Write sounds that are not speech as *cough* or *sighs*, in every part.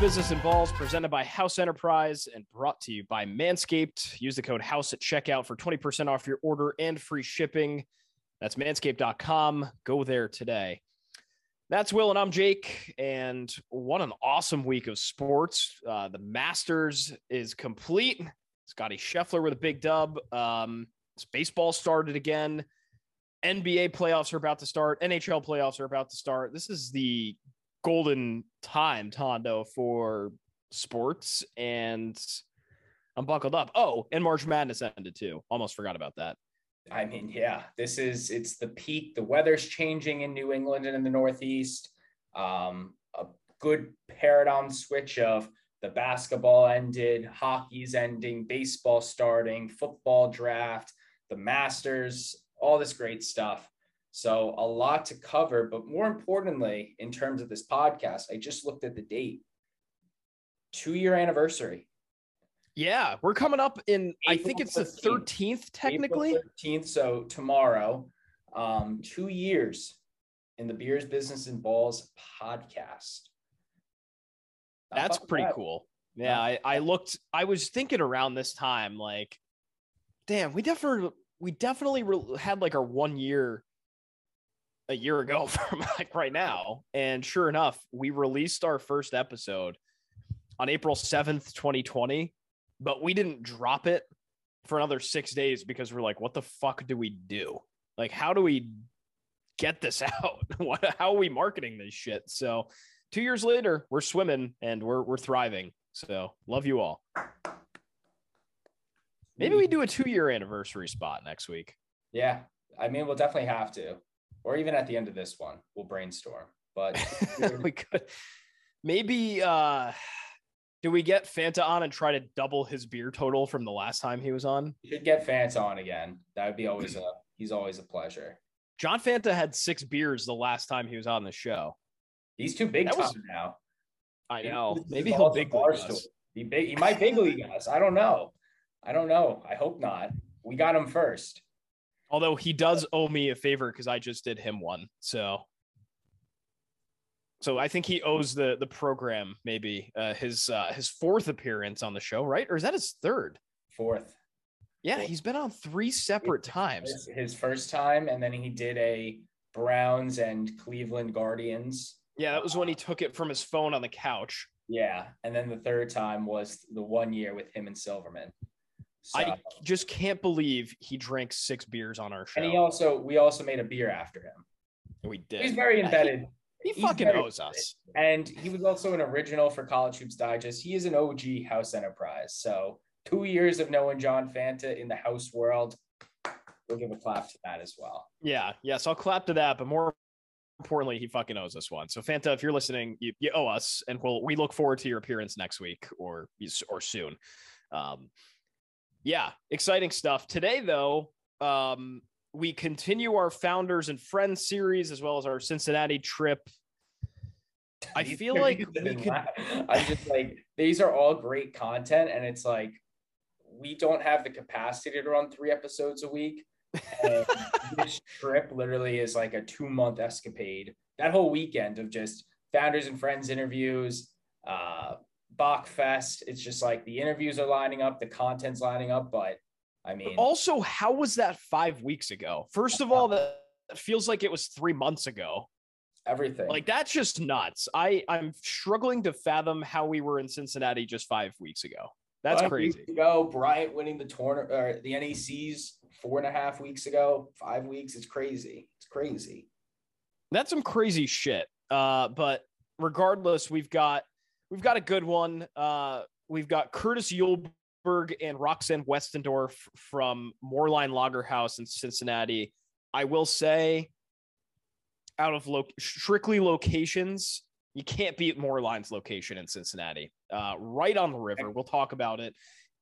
Business, Balls, presented by House Enterprise and brought to you by Manscaped. Use the code HOUSE at checkout for 20% off your order and free shipping. That's manscaped.com. Go there today. That's Will, and I'm Jake. And what an awesome week of sports. Uh, the Masters is complete. Scotty Scheffler with a big dub. Um, baseball started again. NBA playoffs are about to start. NHL playoffs are about to start. This is the golden time, Tondo, for sports, and I'm buckled up. Oh, and March Madness ended too. Almost forgot about that. I mean, yeah, this is it's the peak. The weather's changing in New England and in the Northeast. Um, a good paradigm switch of the basketball ended, hockey's ending, baseball starting, football draft, the Masters, all this great stuff. So, a lot to cover. But more importantly, in terms of this podcast, I just looked at the date two year anniversary. Yeah, we're coming up in, April I think it's 15th. the 13th, technically. April 13th. So, tomorrow, um, two years in the Beers, Business, and Balls podcast. That's pretty that. cool. Yeah, I, I looked, I was thinking around this time, like, damn, we definitely, we definitely had like our one year a year ago *laughs* from like right now. And sure enough, we released our first episode on April 7th, 2020, but we didn't drop it for another six days because we're like, what the fuck do we do? Like, how do we get this *laughs* out? what, how are we marketing this shit? So, two years later, we're swimming and we're, we're thriving. So, love you all. Maybe we do a two year anniversary spot next week. Yeah. I mean, we'll definitely have to or even at the end of this one, we'll brainstorm. But *laughs* we could maybe uh do we get Fanta on and try to double his beer total from the last time he was on? You should get Fanta on again. That would be always a he's always a pleasure. John Fanta had six beers the last time he was on the show. He's too big was, now. I know. Maybe he'll big league us. He, big, he might big league us. I don't know. I don't know. I hope not. We got him first. Although he does owe me a favor because I just did him one. So so I think he owes the the program maybe uh, his uh, his fourth appearance on the show, right? Or is that his third? Fourth. Yeah, fourth. he's been on three separate times. His, his first time, and then he did a Browns and Cleveland Guardians. Yeah, that was when he took it from his phone on the couch. Yeah, and then the third time was the one year with him and Silverman. So, I just can't believe he drank six beers on our show. And he also, we also made a beer after him. We did. He's very embedded. He, he fucking owes us. And he was also an original for College Hoops Digest. He is an OG House Enterprise. So two years of knowing John Fanta in the house world. We'll give a clap to that as well. Yeah. Yes. I'll clap to that. But more importantly, he fucking owes us one. So Fanta, if you're listening, you, you owe us, and we'll we look forward to your appearance next week or or soon. Um, yeah, exciting stuff. Today, though, um, we continue our founders and friends series as well as our Cincinnati trip. I feel like *laughs* we could... I just like these are all great content, and it's like we don't have the capacity to run three episodes a week. *laughs* this trip literally is like a two month escapade. That whole weekend of just founders and friends interviews, uh, Bockfest. It's just like the interviews are lining up, the content's lining up, but I mean, but also, how was that five weeks ago? First of all, *laughs* that feels like it was three months ago. Everything like that's just nuts. I I'm struggling to fathom how we were in Cincinnati just five weeks ago. That's five crazy. Weeks ago, Bryant winning the tournament or the NECs four and a half weeks ago, five weeks. It's crazy. It's crazy. That's some crazy shit. Uh, but regardless, we've got we've got a good one. Uh, we've got Curtis Eulberg and Roxanne Westendorf from Moerlein Lager House in Cincinnati. I will say, out of lo- strictly locations, you can't beat Moerlein's location in Cincinnati. Uh, right on the river. We'll talk about it.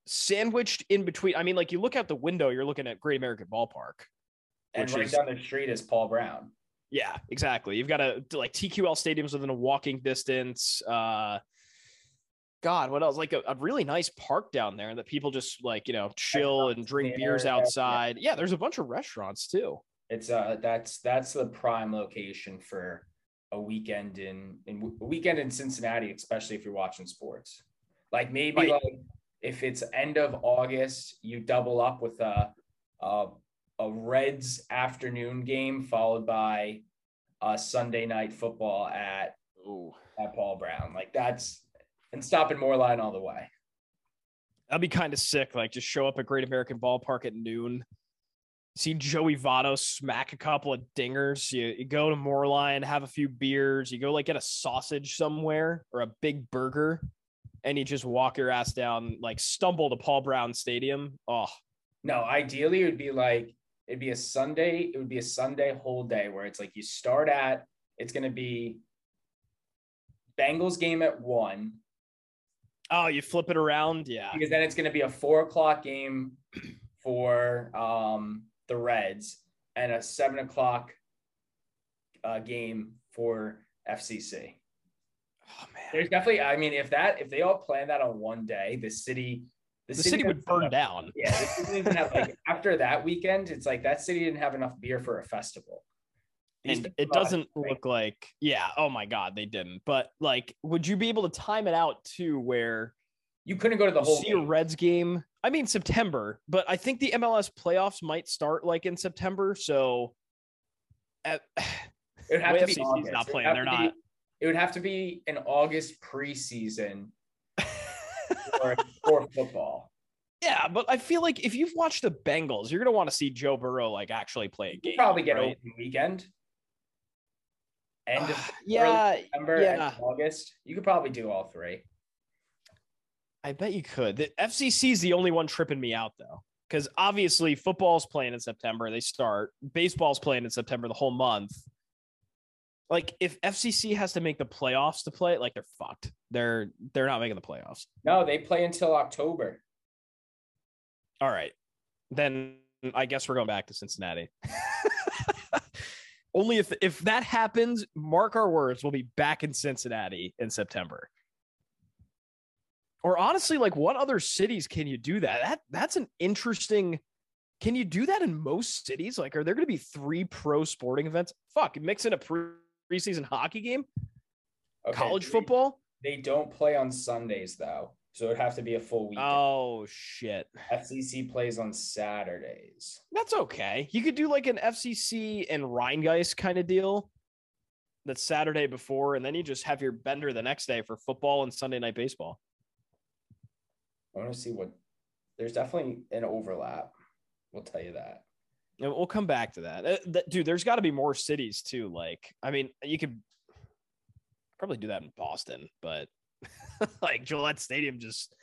Sandwiched in between. I mean, like you look out the window, you're looking at Great American Ballpark. And right is, down the street is Paul Brown. Yeah, exactly. You've got a like TQL stadiums within a walking distance. Uh, God, what else? Like a, a, really nice park down there that people just like, you know, chill and drink beers outside. Yeah. yeah, there's a bunch of restaurants too. It's uh that's that's the prime location for a weekend in in a weekend in Cincinnati, especially if you're watching sports. Like maybe Right. like if it's end of August, you double up with a a, a Reds afternoon game followed by a Sunday night football at Ooh. at Paul Brown. Like that's and stopping Moerlein all the way. That'd be kind of sick. Like just show up at Great American Ballpark at noon. See Joey Votto smack a couple of dingers. You, you go to Moerlein, have a few beers. You go like get a sausage somewhere or a big burger, and you just walk your ass down, like stumble to Paul Brown Stadium. Oh, No, ideally it would be like it'd be a Sunday. It would be a Sunday whole day where it's like you start at. It's going to be Bengals game at one oh, you flip it around. Yeah, because then it's going to be a four o'clock game for um, the Reds and a seven o'clock uh, game for FCC. oh man, There's definitely. I mean, if that if they all plan that on one day, the city. the city would burn down. Yeah, the city have like *laughs* after that weekend, it's like that city didn't have enough beer for a festival. And it doesn't look like yeah oh my god they didn't but like would you be able to time it out to where You couldn't go to the whole see a reds game i mean september but i think the mls playoffs might start like in september so at, *sighs* It would have to be August. not playing, they're be- not. It would have to be an August preseason *laughs* for, for football. yeah but i feel like if you've watched the bengals you're gonna want to see joe burrow like actually play a You game could probably get right? open weekend. End of *sighs* yeah September, end yeah. of August. You could probably do all three. I bet you could. The FCC is the only one tripping me out though, because obviously football's playing in September. They start. Baseball's playing in September the whole month. Like if FCC has to make the playoffs to play, like they're fucked. They're they're not making the playoffs. No, they play until October. All right, then I guess we're going back to Cincinnati. *laughs* Only if if that happens, mark our words, we'll be back in Cincinnati in September. Or honestly, like what other cities can you do that? That that's an interesting. Can you do that in most cities? Like, are there going to be three pro sporting events? Fuck, mix in a pre- preseason hockey game, Okay, college they- football. They don't play on Sundays though, so it'd have to be a full week. Oh shit. FCC plays on Saturdays. That's okay. You could do like an FCC and Rheingeist kind of deal. That's Saturday before, and then you just have your bender the next day for football and Sunday night baseball. I want to see what. There's definitely an overlap. We'll tell you that. And we'll come back to that. Uh, dude, there's got to be more cities too. Like, I mean, you could probably do that in Boston, but *laughs* like Gillette Stadium just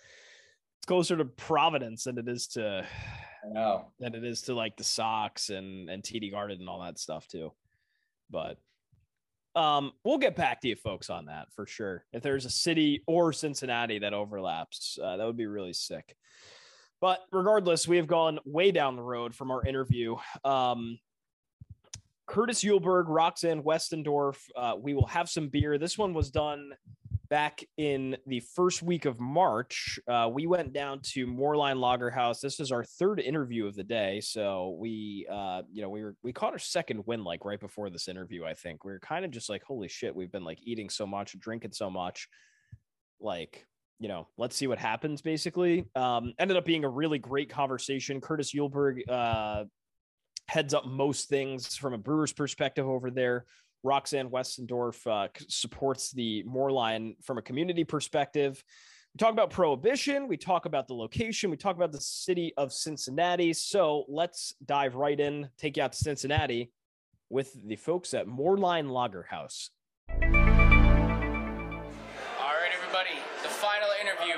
it's closer to Providence than it is to I know. than it is to like the Sox and and TD Garden and all that stuff too. But um, we'll get back to you folks on that for sure. If there's a city or Cincinnati that overlaps, uh, that would be really sick. But regardless, we have gone way down the road from our interview. Um, Curtis Eulberg, Roxanne Westendorf. Uh, we will have some beer. This one was done back in the first week of March. Uh, we went down to Moerlein Lager House. This is our third interview of the day. So we, uh, you know, we were we caught our second win like right before this interview. I think we were kind of just like, holy shit, we've been like eating so much, drinking so much, like. You know, let's see what happens. Basically, um, ended up being a really great conversation. Curtis Eulberg uh, heads up most things from a brewer's perspective over there. Roxanne Westendorf uh, supports the Moerlein from a community perspective. We talk about prohibition. We talk about the location. We talk about the city of Cincinnati. So let's dive right in, take you out to Cincinnati with the folks at Moerlein Lager House.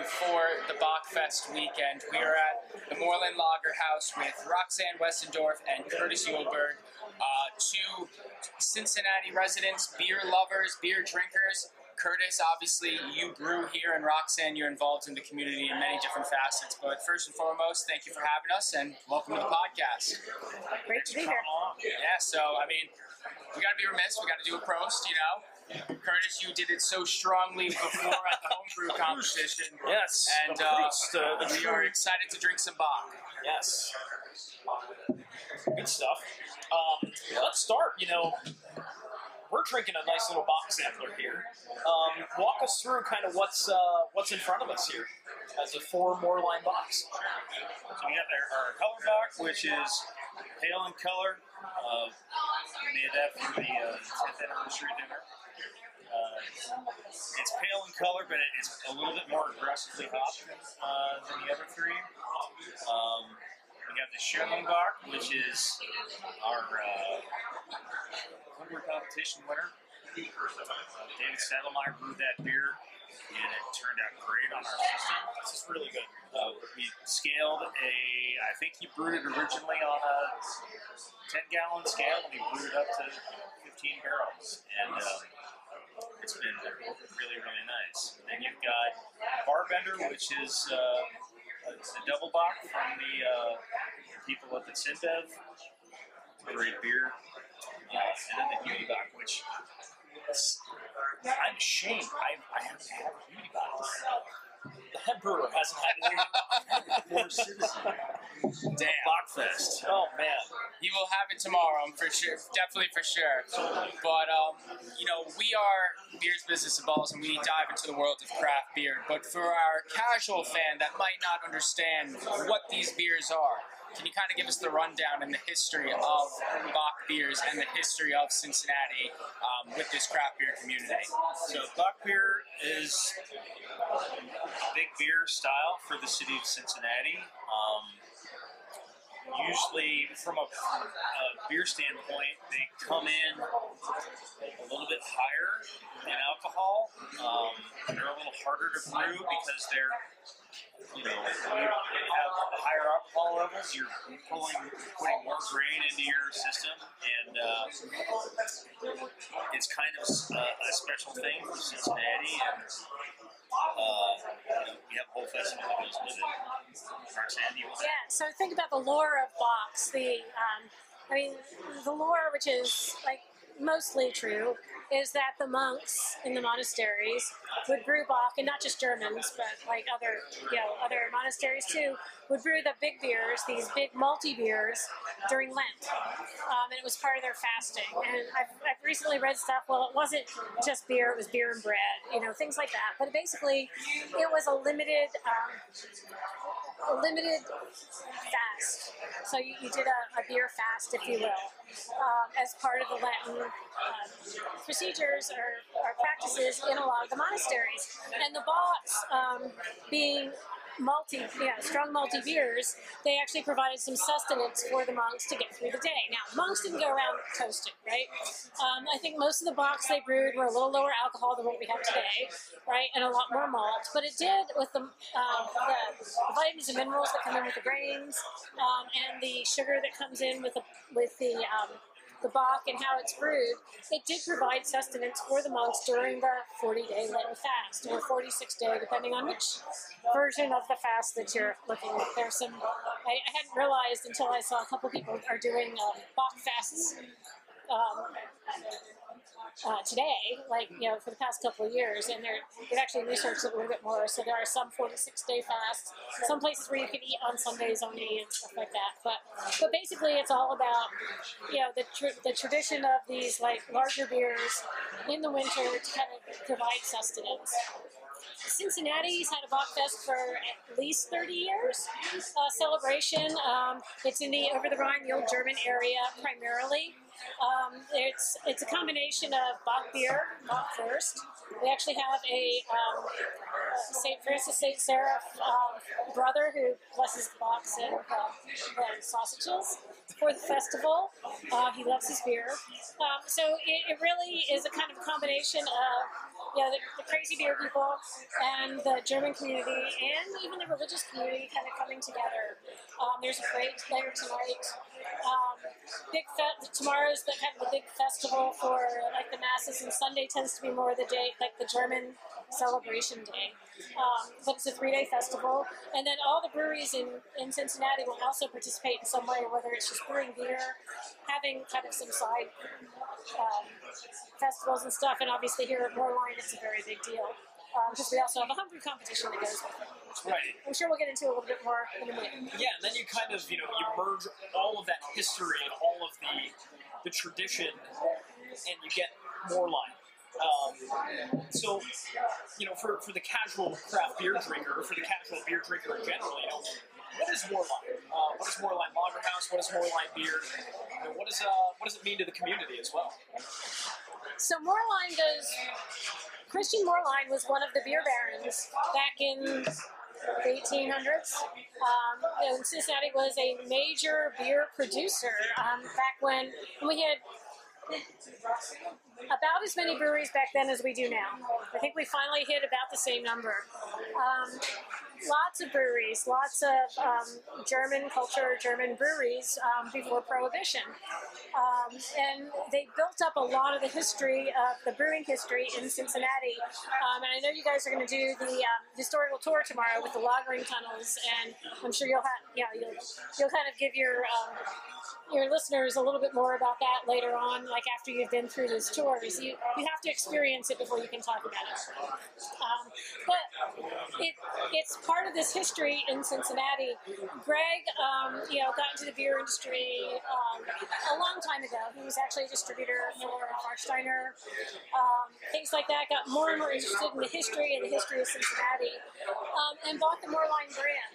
For the Bockfest weekend. We are at the Moerlein Lager House with Roxanne Westendorf and Curtis Eulberg, uh, two Cincinnati residents, beer lovers, beer drinkers. Curtis, obviously, you brew here, and Roxanne, you're involved in the community in many different facets. But first and foremost, thank you for having us, and welcome to the podcast. Great to be here. Yeah, so I mean, we got to be remiss. We got to do a prost, you know. Curtis, you did it so strongly before at the homebrew competition. Yes. And uh, we are excited to drink some Bock. Yes. Good stuff. Um, let's start. You know, we're drinking a nice little box sampler here. Um, walk us through kind of what's uh, what's in front of us here as a four more line bocks. So we have our, our color box, which is pale in color. Uh, we made that for the uh, 10th anniversary dinner. Uh, it's pale in color, but it's a little bit more aggressively hopped uh, than the other three. Um, we have the Sherman Bock, which is our uh, competition winner. Uh, David Saddlemeyer brewed that beer, and it turned out great on our system. This is really good. Uh, we scaled a, I think he brewed it originally on a 10 gallon scale, and he brewed it up to 15 barrels. And um, it's been really, really nice. And then you've got Barbender, which is uh, a double bock from the uh, people at the Sindev. Great beer. Uh, and then the Beauty Bock, which I'm ashamed I, I haven't had a Beauty Bock. The head brewer hasn't had it. Four *laughs* Citizen. Damn. Bockfest. oh man. You will have it tomorrow, I'm for sure, definitely for sure. But um, you know, we are beers business of balls, and we dive into the world of craft beer. But for our casual fan that might not understand what these beers are, can you kind of give us the rundown and the history of Bock beers and the history of Cincinnati um, with this craft beer community? So Bock beer is a big beer style for the city of Cincinnati. Um, usually, from a, a beer standpoint, they come in a little bit higher in alcohol. Um, they're a little harder to brew because they're you know, you have higher alcohol levels, you're pulling, putting more grain into your system, and uh, it's kind of a, a special thing for Cincinnati, and uh, you have a whole festival that goes with it. Yeah, so think about the lore of Bocks. The, um, I mean, the lore, which is like mostly true, is that the monks in the monasteries would brew Bock, and not just Germans, but like other, you know, other monasteries too, would brew the big beers, these big multi beers during Lent, um, and it was part of their fasting. And I've, I've recently read stuff. Well, it wasn't just beer; it was beer and bread, you know, things like that. But basically, it was a limited. Um, limited fast. So you, you did a, a beer fast, if you will, um, as part of the Latin uh, procedures or, or practices in a lot of the monasteries. And the bocks, um, being multi, yeah, strong multi beers, they actually provided some sustenance for the monks to get through the day. Now, monks didn't go around toasting, right? Um, I think most of the bocks they brewed were a little lower alcohol than what we have today, right, and a lot more malt. But it did with the, um, the vitamins and minerals that come in with the grains, um, and the sugar that comes in with the with the um, the Bock and how it's brewed, it did provide sustenance for the monks during the 40 day Lenten fast or 46 day, depending on which version of the fast that you're looking at. There's some, I, I hadn't realized until I saw a couple people are doing um, Bock fasts. Um, uh, today, like you know, for the past couple of years, and they're they've actually researched it a little bit more. So there are some 46 day fasts, some places where you can eat on Sundays only and stuff like that. But but basically, it's all about you know the tr- the tradition of these like larger beers in the winter to kind of provide sustenance. Cincinnati's had a Bock Fest for at least 30 years. Celebration. Um, it's in the over the Rhine, the old German area primarily. Um, it's it's a combination of Bock beer, Bockfest. We actually have a um, St. Francis St. Seraph um, brother who blesses the bocks and uh, sausages for the festival. Uh, he loves his beer. Um, so it, it really is a kind of combination of you know, the, the crazy beer people and the German community and even the religious community kind of coming together. Um, there's a parade later tonight. Um, big fe- tomorrow's the kind of the big festival for like the masses, and Sunday tends to be more the day, like the German celebration day. Um, but it's a three-day festival, and then all the breweries in, in Cincinnati will also participate in some way, whether it's just brewing beer, having kind of some side um, festivals and stuff, and obviously here at Moerlein it's a very big deal because we also have a homebrew competition that goes with it. Right. I'm sure we'll get into a little bit more in a minute. Yeah, and then you kind of you know you merge all of that history and all of the the tradition, and you get Moerlein. Um, so, you know, for, for the casual craft beer drinker, for the casual beer drinker in general, you know, what is Moerlein? Uh, what is Moerlein Lager House? What is Moerlein beer? You know, what, is, uh, what does it mean to the community as well? So Moerlein does. Christian Moerlein was one of the beer barons back in the 1800s. Um, and Cincinnati was a major beer producer um, back when, when we had about as many breweries back then as we do now. I think we finally hit about the same number. Um, lots of breweries, lots of um, German culture, German breweries um, before Prohibition. Um, and they built up a lot of the history of the brewing history in Cincinnati. Um, and I know you guys are going to do the um, historical tour tomorrow with the lagering tunnels, and I'm sure you'll have, know, you'll, you'll kind of give your your listeners a little bit more about that later on, like after you've been through those You, you have to experience it before you can talk about it. Um, but it, it's part of this history in Cincinnati. Greg, um, you know, got into the beer industry um, a long time ago. He was actually a distributor for Warsteiner, um, things like that. Got more and more interested in the history and the history of Cincinnati, um, and bought the Moerlein brand.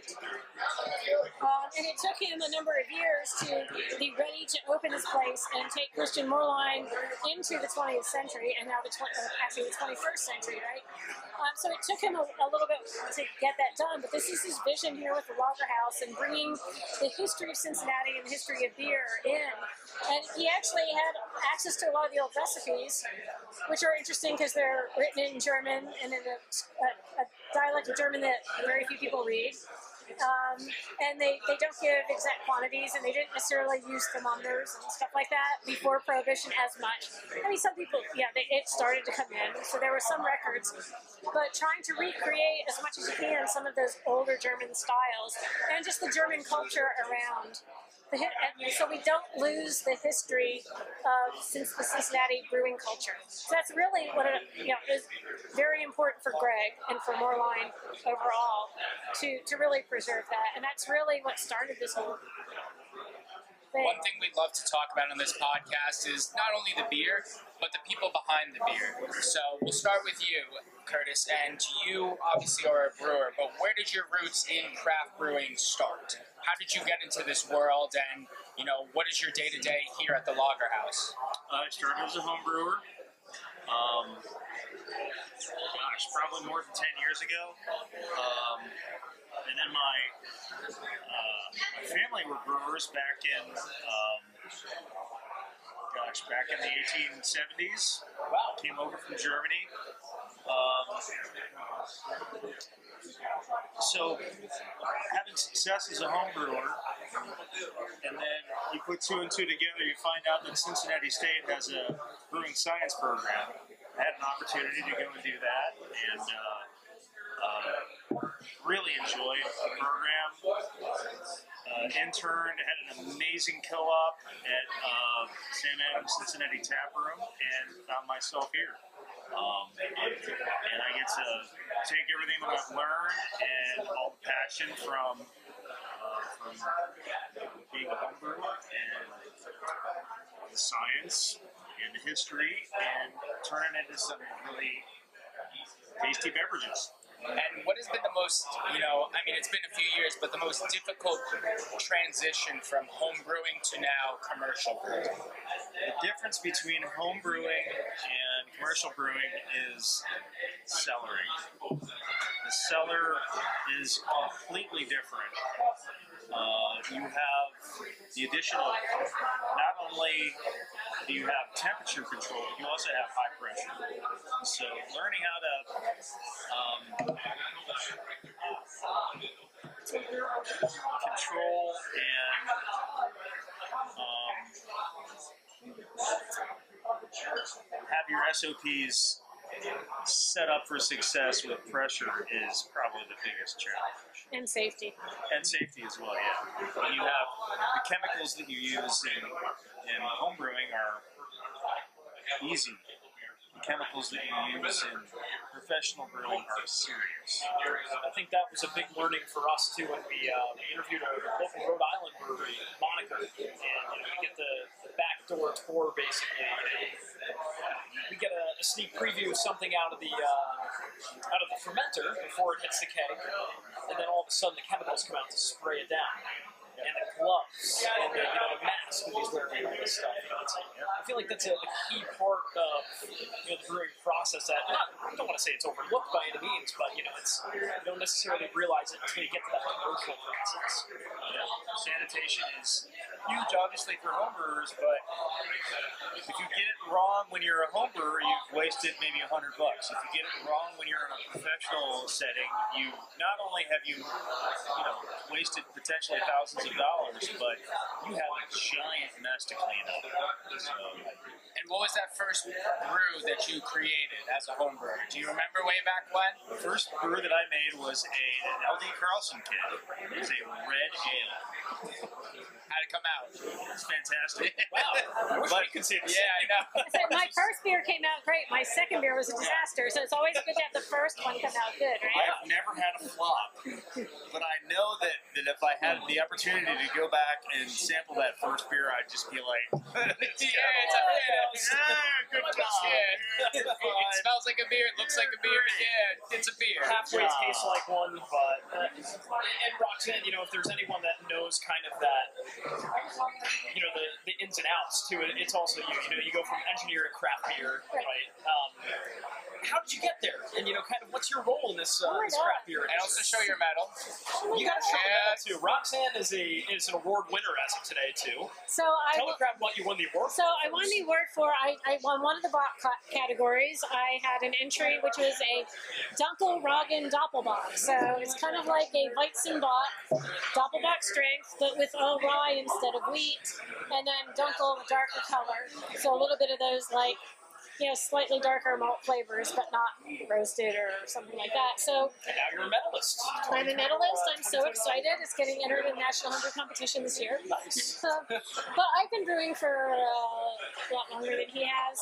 And it took him a number of years to be ready to open his place and take Christian Moerlein into the 20th century and now the tw- uh, actually the 21st century, right? Um, so it took him a, a, little bit to get that done, but this is his vision here with the Lager House and bringing the history of Cincinnati and the history of beer in. And he actually had access to a lot of the old recipes, which are interesting because they're written in German and in a, a, a dialect of German that very few people read. Um, and they, they don't give exact quantities and they didn't necessarily use thermometers and stuff like that before Prohibition as much. I mean, some people, yeah, they, it started to come in, so there were some records, but trying to recreate as much as you can some of those older German styles and just the German culture around and so we don't lose the history of since the Cincinnati brewing culture. So that's really what it, you know is very important for Greg and for Moerlein overall to to really preserve that, and that's really what started this whole. Thing. One thing we'd love to talk about on this podcast is not only the beer, but the people behind the beer. So we'll start with you, Curtis, and you obviously are a brewer, but where did your roots in craft brewing start? how did you get into this world, and you know what is your day to day here at the Lager House? Uh, I started as a home brewer. Um, gosh, probably more than ten years ago. Um, and then my uh, my family were brewers back in um, gosh, back in the 1870s. Wow. Came over from Germany. Um, so having success as a home brewer, and then you put two and two together, you find out that Cincinnati State has a brewing science program. I had an opportunity to go and do that, and uh, uh, really enjoyed the program. Uh, interned, had an amazing co-op at uh, Sam Adams Cincinnati Tap Room, and found myself here. Um, and, and, I get to take everything that I've learned and all the passion from uh, from being a homebrewer and the science and the history and turn it into some really tasty beverages. And what has been the most, you know, I mean, it's been a few years, but the most difficult transition from home brewing to now commercial brewing? The difference between home brewing and commercial brewing is cellaring. The cellar is completely different. Uh, you have the addition of not only do you have temperature control, you also have high pressure. So learning how to um, control and um, have your SOPs set up for success with pressure is probably the biggest challenge. And safety. And safety as well, yeah. When you have the chemicals that you use in, in home brewing are easy. Chemicals that you use in professional brewing are serious. I think that was a big learning for us too when we, uh, we interviewed a local Rhode Island brewery, Moniker, and you know, we get the, the backdoor tour basically. We get a sneak preview of something out of the uh, out of the fermenter before it hits the keg, and then all of a sudden the chemicals come out to spray it down. And the gloves and the, you know, the mask that he's wearing and all this stuff. I feel like that's a, a key part of you know, the brewing process that not, I don't want to say it's overlooked by any means, but you know, it's you don't necessarily realize it until you get to that commercial process. Sanitation is huge, obviously, for homebrewers, but if you get it wrong when you're a homebrewer, you've wasted maybe a hundred bucks. If you get it wrong when you're in a professional setting, you not only have you, you know, wasted potentially thousands of dollars, but you have a giant mess to clean up. So, um, And what was that first brew that you created as a home brewer? Do you remember way back when? the first brew that I made was a, an LD Carlson kit. It was a red ale. How'd it come out? It's fantastic. *laughs* Wow, I wish But- we could see this. Yeah, I know. So my first beer came out great. My second beer was a disaster. So it's always good to have the first one come out good, right? I've never had a flop, but I know that, that if I had the opportunity to go back and sample that first beer, I'd just be like, *laughs* *laughs* yeah, it's a beer. ah, good job. Yeah. *laughs* It smells like a beer. It looks like a beer. Yeah, it's a beer. halfway tastes like one, but uh, and Roxanne, you know, if there's anyone that knows kind of that, you know, the, the ins and outs to it, it's also you. You know, you go from engineer to craft beer, right? Um, how did you get there? And you know, kind of what's your role in this, uh, Oh my this God. craft beer? And also show your medal. You got to show Yeah. that too. Roxanne is a is an award winner as of today too. So I Tell the crowd what you won the award. So I won the award for I, I won one of the bot categories. I had an entry which was a Dunkel Roggen Doppelbock. So it's kind of like a Weizenbock Doppelbock strength, but with all rye instead of wheat, and then Dunkel the darker color. So a little bit of those like you know slightly darker malt flavors, but not roasted or something like that. So and now you're a medalist. I'm a medalist. I'm so excited. It's getting entered in national hundred competition this year. Nice. *laughs* But I've been brewing for uh, a lot longer than he has.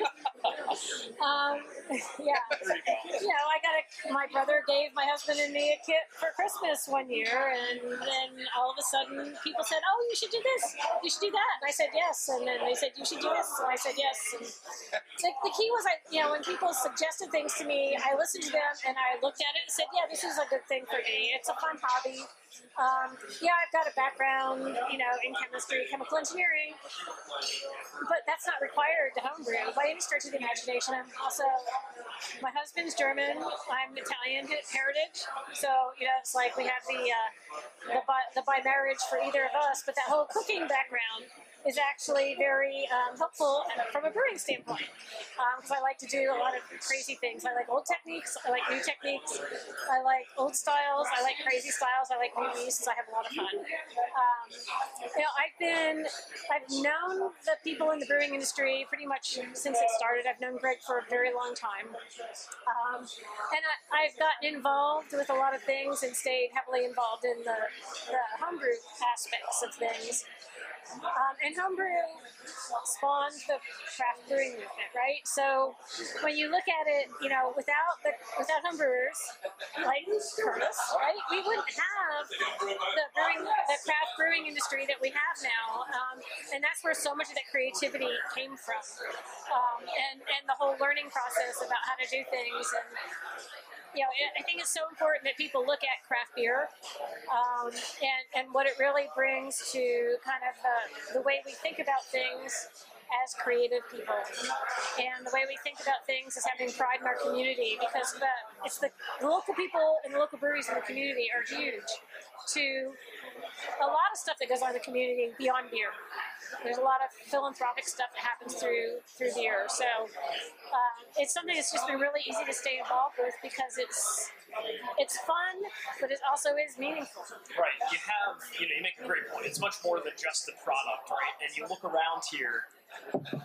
Uh, *laughs* um, *laughs* yeah. You. You know, I got a. My brother gave my husband and me a kit for Christmas one year, and then all of a sudden, people said, "Oh, you should do this. You should do that." And I said yes. And then they said, "You should do this." And I said yes. And the, the key was, I, you know, when people suggested things to me, I listened to them and I looked at it and said, "Yeah, this is a good thing for me. It's a fun hobby." Um, yeah, I've got a background, you know, in chemistry, chemical engineering, but that's not required to homebrew by any stretch of the imagination. I'm also, my husband's German, I'm Italian heritage, so you know, it's like we have the uh, the, the by marriage for either of us, but that whole cooking background is actually very um, helpful from a brewing standpoint because I like to do a lot of crazy things. I like old techniques, I like new techniques, I like old styles, I like crazy styles, I like new yeasts. I have a lot of fun. Um, you know, I've been, I've known the people in the brewing industry pretty much since it started. I've known Greg for a very long time, um, and I, I've gotten involved with a lot of things and stayed heavily involved in the, the homebrew aspects of things. Um, and homebrew spawned the craft brewing movement, right? So when you look at it, you know, without the without homebrewers like Curtis, right, we wouldn't have the brewing, the craft brewing industry that we have now, um, and that's where so much of that creativity came from, um, and and the whole learning process about how to do things and you know, I- think it's so important that people look at craft beer um, and, and what it really brings to kind of the, the way we think about things as creative people and the way we think about things is having pride in our community because the, it's the, the local people and the local breweries in the community are huge to a lot of stuff that goes on in the community beyond beer. There's a lot of philanthropic stuff that happens through through beer. So um, it's something that's just been really easy to stay involved with because it's it's fun, but it also is meaningful. Right. You have, you know, you make a great point. It's much more than just the product, right? And you look around here,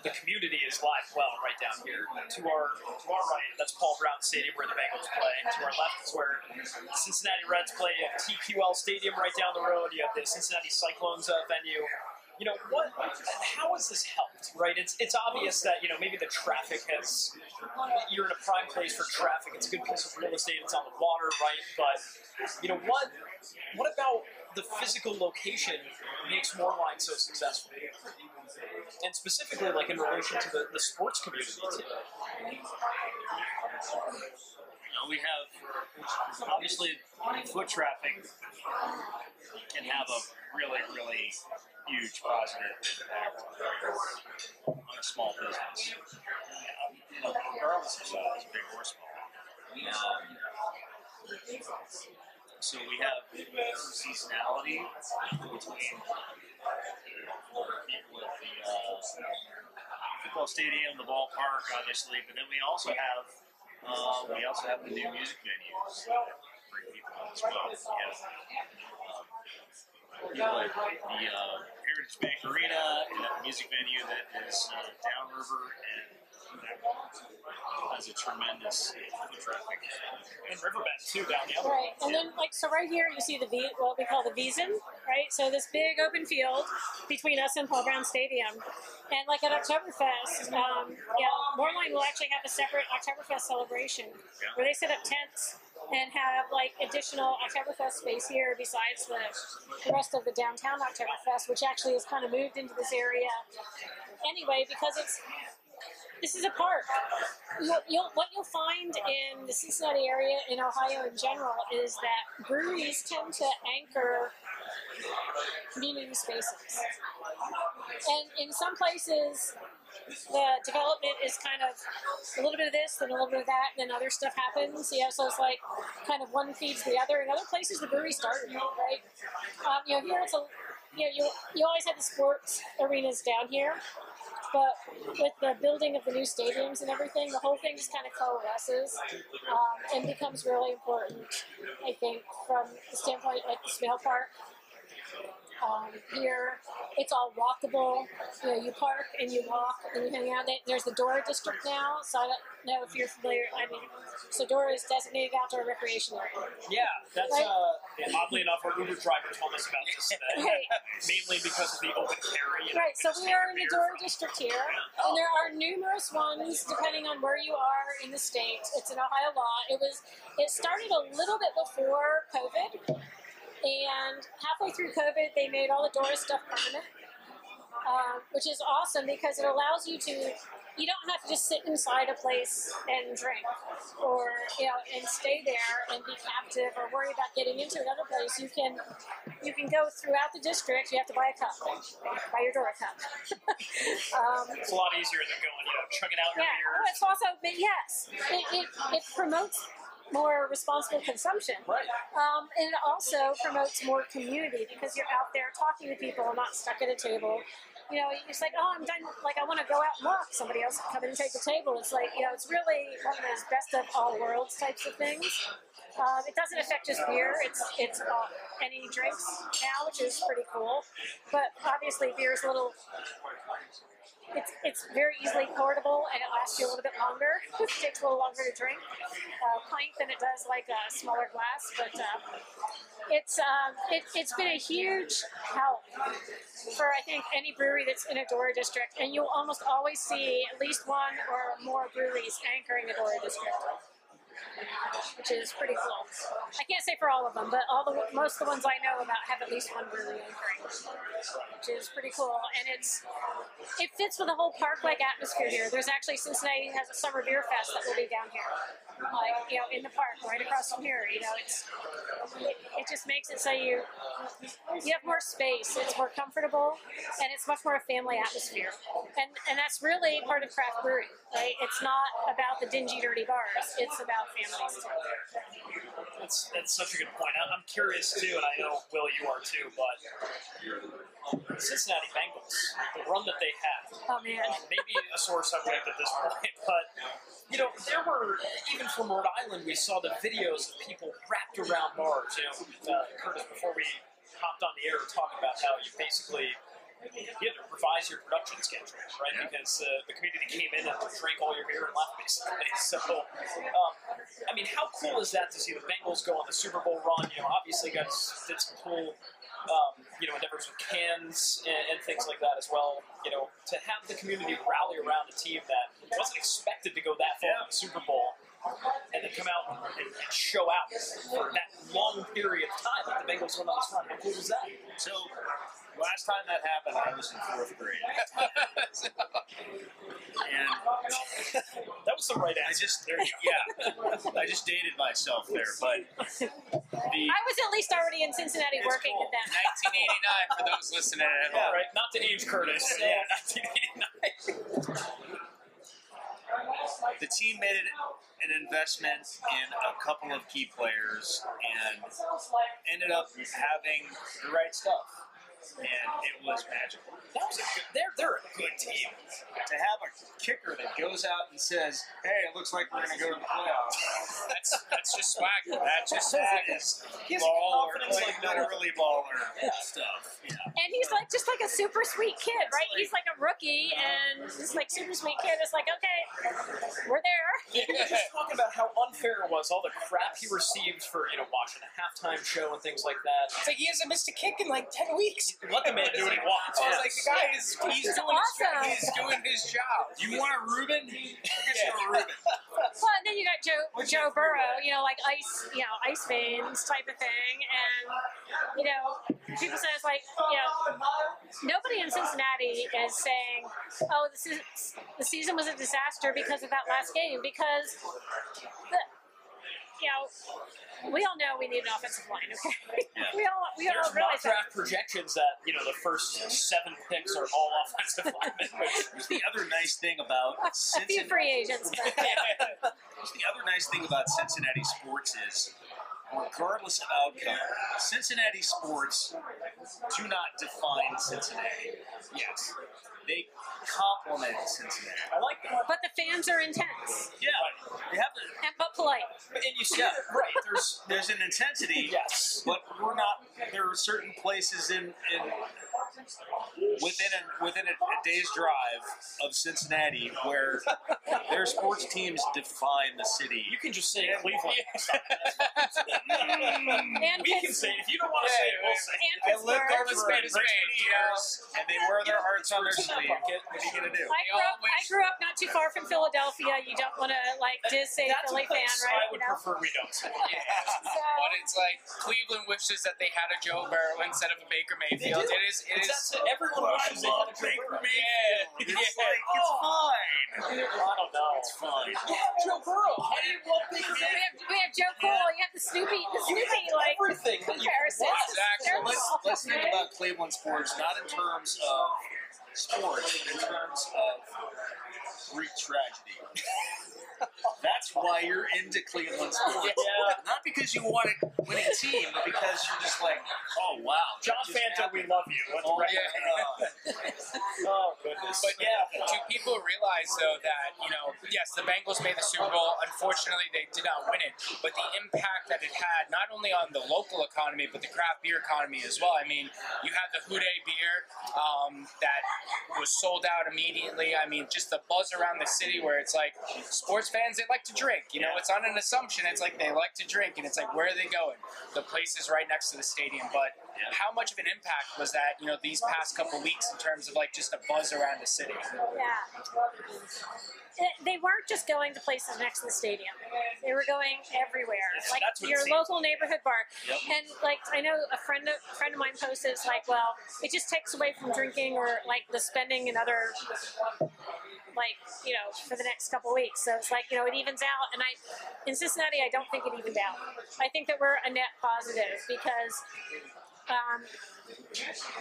the community is live well right down here. To our to our right, that's Paul Brown Stadium where the Bengals play. To our left is where Cincinnati Reds play. You have TQL Stadium right down the road. You have the Cincinnati Cyclones uh, venue. you know what? How has this helped? Right? It's it's obvious that you know maybe the traffic has. You're in a prime place for traffic. It's a good piece of real estate. It's on the water, right? But you know what? What about the physical location makes Moerlein so successful? And specifically, like in relation to the, the sports community too. You know, we have obviously foot traffic can have a really, really huge positive impact on a small business, know, regardless of size, big or small. Um, so we have seasonality between people the uh, football stadium, the ballpark, obviously, but then we also have uh, we also have the new music venues bring people as well. We have um, people at the uh, Heritage Bank Arena and music venue that is uh, downriver and has a tremendous foot traffic. And Riverbend too down the other. Right, and then like so, right here you see the V, what we call the Wiesen, right? So this big open field between us and Paul Brown Stadium, and like at Oktoberfest, um, yeah, Moerlein will actually have a separate Oktoberfest celebration where they set up tents and have like additional Oktoberfest space here besides the, the rest of the downtown Oktoberfest, which actually has kind of moved into this area anyway because it's this is a park. You'll, you'll, what you'll find in the Cincinnati area, in Ohio in general, is that breweries tend to anchor community spaces. And in some places, the development is kind of a little bit of this, then a little bit of that, and then other stuff happens. Know, so it's like kind of one feeds the other. In other places, the brewery started, right? Um, you know, here it's a you know, you, you always had the sports arenas down here, but with the building of the new stadiums and everything, the whole thing just kind of coalesces um, and becomes really important. I think from the standpoint like the Smale Park. Um, here, it's all walkable. You know, you park and you walk and you hang out. There's the Dora district now, so I don't know if you're familiar. I mean, so Dora is designated outdoor recreation area. Yeah, that's Right. uh, yeah, oddly enough, our Uber driver told us about this today. *laughs* Right. Mainly because of the open carry. know, Right, so we are in the. Dora district here, and there are numerous ones depending on where you are in the state. It's an Ohio law. It was it started a little bit before COVID, and halfway through COVID, they made all the Dora stuff permanent, um, which is awesome because it allows you to. You don't have to just sit inside a place and drink, or you know, and stay there and be captive, or worry about getting into another place. You can, you can go throughout the district. You have to buy a cup, buy your Dora cup. *laughs* um, It's a lot easier than going, you know, chugging out your yeah, oh, it's also, but yes, it, it, it promotes more responsible consumption. Right. Um, and it also promotes more community because you're out there talking to people, and not stuck at a table. You know, it's like, oh, I'm done. Like, I want to go out and walk. Somebody else come in and take the table. It's like, you know, it's really one of those best of all worlds types of things. Um, it doesn't affect just beer. It's it's uh, any drinks now, which is pretty cool. But obviously, beer is a little. It's, it's very easily portable and it lasts you a little bit longer. *laughs* it takes a little longer to drink, uh, pint than it does like a smaller glass. But uh, it's um, it, it's been a huge help for I think any brewery that's in a Dora district, and you'll almost always see at least one or more breweries anchoring a Dora district which is pretty cool. I can't say for all of them, but all the most of the ones I know about have at least one brewery anchoring, which is pretty cool. And it's it fits with the whole park-like atmosphere here. There's actually Cincinnati has a summer beer fest that will be down here, like you know in the park right across from here. You know, it's it, it just makes it so you you have more space. It's more comfortable, and it's much more a family atmosphere. And and that's really part of craft brewing, right? It's not about the dingy, dirty bars. It's about too. That's, that's such a good point. I- I'm curious too, and I know Will, you are too. But Cincinnati Bengals, the run that they had, Oh man. maybe a sore subject at this point, *laughs* but you know, there were even from Rhode Island, we saw the videos of people wrapped around bars. You know, uh, Curtis, before we hopped on the air, talking about how you basically you had to revise your production schedule, right? Because uh, the community came in and drank all your beer and left, basically. *laughs* So, um, I mean, how cool is that to see the Bengals go on the Super Bowl run? You know, obviously, guys did some cool um, you know endeavors with cans and, and things like that as well. You know, to have the community rally around a team that wasn't expected to go that far in the Super Bowl. And then come out and, and show out for that long period of time that the Bengals went on this run. How cool was that? So last time that happened, I was in fourth grade, *laughs* and That was the right I answer. just yeah, I just dated myself there. But the I was at least already in Cincinnati It's working cool. at that. 1989 for those listening at Yeah, home. right. Not to age Curtis. Yeah, 1989. the team made it an investment in a couple of key players and ended up having the right stuff, and it was magical. That was a good. They're they're a good team. To have a kicker that goes out and says, "Hey, it looks like we're going to go to the playoffs," That's that's just swag. That just that is He has baller, confidence like like literally baller stuff. Yeah. And he's like just like a super sweet kid, right? He's like a rookie and just like super sweet kid. It's like, okay, we're there. *laughs* We were just talking about how unfair it was, all the crap he received for you know watching a halftime show and things like that. It's like he hasn't missed a kick in like 10 weeks. Let the man do what he wants. I was like, the guy is he's doing awesome. his he's doing his job. You want a Reuben? We'll get you a Reuben. *laughs* Well, and then you got Joe Joe Burrow, you know, like ice, you know, ice veins type of thing, and you know, people say it's like, you know, nobody in Cincinnati is saying, oh, this is the season was a disaster because of that last game, because the, you know, we all know we need an offensive line. Okay, *laughs* we all we all There's mock realize draft projections that you know the first seven picks are all offensive linemen. Which, The other nice thing about *laughs* A few Cincinnati, free agents, but *laughs* the other nice thing about Cincinnati sports is, regardless of outcome, Cincinnati sports do not define Cincinnati. Yes, they complement Cincinnati. I like that. but the fans are intense Yeah, they have a, and *laughs* but polite. And you see, Yeah. right? There's there's an intensity, yes. but we're not. There are certain places in in within a within a, a day's drive of Cincinnati where their sports teams define the city. You can just say Cleveland. And we can say it. If you don't want to say it, we'll say it. and I lived Pittsburgh. over Pittsburgh. Spade Spade years, and they wear their hearts on their sleeve. What are you gonna do? I grew up. I grew up not too far from Philadelphia. You don't want to like just say That's Philly a fan, right? I You would know. prefer we don't say. Yeah. *laughs* *laughs* but it's like Cleveland wishes that they had a Joe Burrow instead of a Baker Mayfield. It is. It is. is that's it. Everyone wishes they had love a Joe Baker Burrow. yeah. It's yeah. like it's oh. fine. I don't know. It's fine. You have Joe Burrow. How do you love Baker We have, we have Joe Cool. You have the Snoopy, the Snoopy have like everything that comparisons. Exactly. Let's all- let's think about Cleveland sports not in terms of sports, in terms of Greek tragedy. *laughs* That's why you're into Cleveland sports. Yeah. Not because you want a winning team, but because you're just like, oh wow. John Fanta, we love you. Oh, yeah. *laughs* Oh goodness. But yeah, do people realize though that you know, yes, the Bengals made the Super Bowl. Unfortunately, they did not win it. But the impact that it had, not only on the local economy, but the craft beer economy as well. I mean, you had the Who Dey beer um, that was sold out immediately. I mean, just the buzz around the city where it's like sports fans they like to drink. You know, it's on an assumption. It's like they like to drink, and it's like where are they going? The place is right next to the stadium, but how much of an impact was that? You know, these past couple weeks in terms of like just a buzz around the city. Yeah. They weren't just going to places next to the stadium. They were going everywhere, like your local neighborhood bar. Yep. And like I know a friend of friend of mine posted, it's like, well, it just takes away from drinking or like the spending and other like you know for the next couple of weeks. So it's like you know it evens out. And I in Cincinnati, I don't think it evened out. I think that we're a net positive because. Um,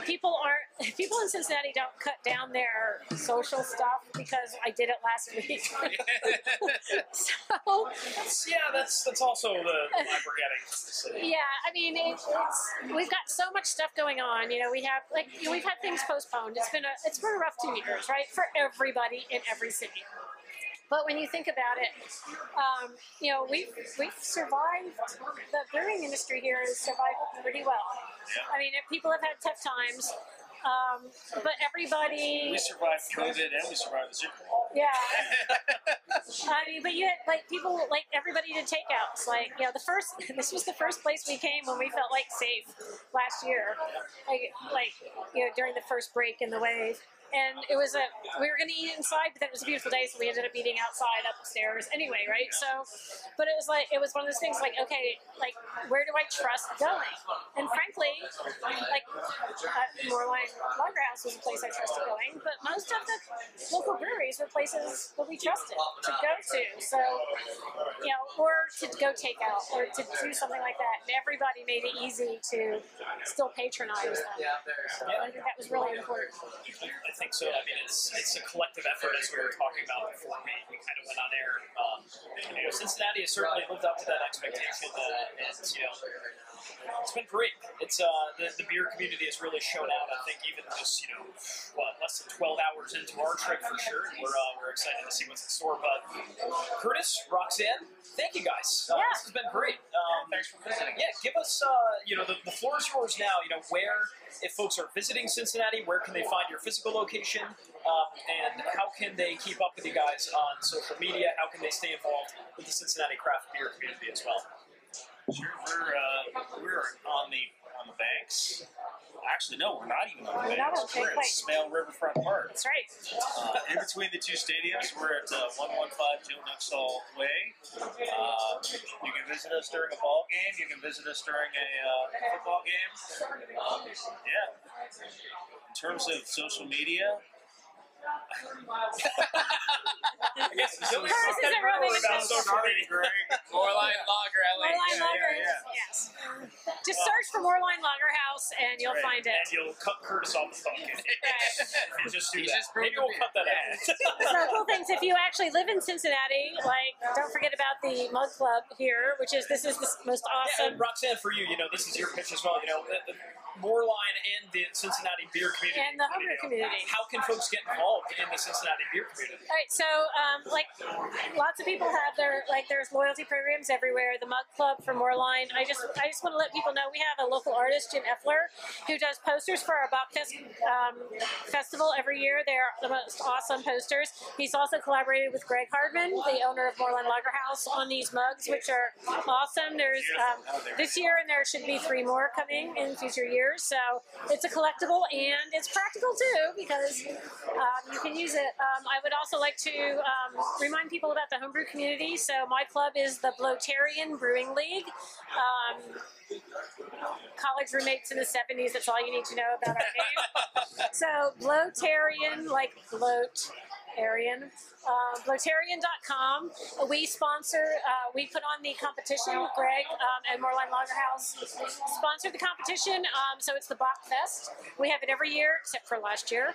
people aren't *laughs* people in Cincinnati don't cut down their social stuff because I did it last week. *laughs* so That's, yeah, that's that's also the vibe we're getting from the city. yeah, I mean it, it's we've got so much stuff going on. You know, we have like you know, we've had things postponed. It's been a it's been a rough two years, right, for everybody in every city. But when you think about it, um, you know, we've we've survived. The brewing industry here has survived pretty well. I mean, people have had tough times, um, but everybody, We survived COVID and we survived the Super Bowl. yeah. *laughs* I mean, but you had like people, like everybody did takeouts. Like, you know, the first, *laughs* this was the first place we came when we felt like safe last year. Like, like you know, during the first break in the wave and it was a we were going to eat inside, but then it was a beautiful day, so we ended up eating outside upstairs anyway, right? So, but it was like it was one of those things like okay, like where do I trust going? And frankly, like uh, Moerlein Lager House was a place I trusted going, but most of the local breweries were places that we trusted to go to. So, you know, or to go take out or to do something like that, and everybody made it easy to still patronize them. So I think that was really important think so. I mean, it's it's a collective effort, as we were talking about before we, we kind of went on air. Um, you know, Cincinnati has certainly lived up to that expectation, uh, and you know, it's been great. It's uh, the, the beer community has really shown out. I think even just you know, what less than twelve hours into our trip for sure, we're uh, we're excited to see what's in store. But Curtis, Roxanne, thank you guys. Uh, yeah. This has been great. Um, Thanks for visiting. Yeah, give us uh, you know the, the floor is yours now. You know where if folks are visiting Cincinnati, where can they find your physical location, um, and how can they keep up with you guys on social media? How can they stay involved with the Cincinnati craft beer community as well? Sure, we're uh, we're on the on the banks. Actually, no, we're not even on the We're on We're at. Smale Riverfront Park. That's right. Uh, in between the two stadiums, we're at uh, 115 Joe Nuxhall Way. Uh, you can visit us during a ball game. You can visit us during a uh, football game. Um, yeah. In terms of social media, I guess it's Curtis isn't really about into social media. Greg. Moerlein Lager, LA. Moerlein yeah, Lager, yeah. yes. Just search for Moerlein Lager House and you'll Right. find it. And you'll cut Curtis off the phone. Right. *laughs* You just do He that. just Maybe we'll cut that out. *laughs* So cool things. If you actually live in Cincinnati, like don't forget about the Mug Club here, which is this is the most Yeah, awesome. and Roxanne, for you, you know, this is your pitch as well. You know, the, the Moerlein and the Cincinnati beer community. And the homebrew community. How can folks get involved in the Cincinnati beer community? All right, so um, like lots of people have their like there's loyalty programs everywhere. The Mug Club for Moerlein. I just I just want to let people know we have a local artist Jim Effler who does posters for our Bockfest um, festival every year. They're the most awesome posters. He's also collaborated with Greg Hardman, the owner of Moerlein Lager House, on these mugs, which are awesome. There's um, this year, and there should be three more coming in future years. So it's a collectible and it's practical too because um, you can use it. Um, I would also like to um, remind people about the homebrew community. So my club is the Bloatarian Brewing League. Um, college roommates in the 70s, that's all you need to know about our name. *laughs* so Bloatarian, like bloat. Arian, uh, Bloatarian.com. We sponsor, uh, we put on the competition. Greg um, and Moerlein Lager House sponsored the competition. Um, so it's the Bock Fest. We have it every year except for last year.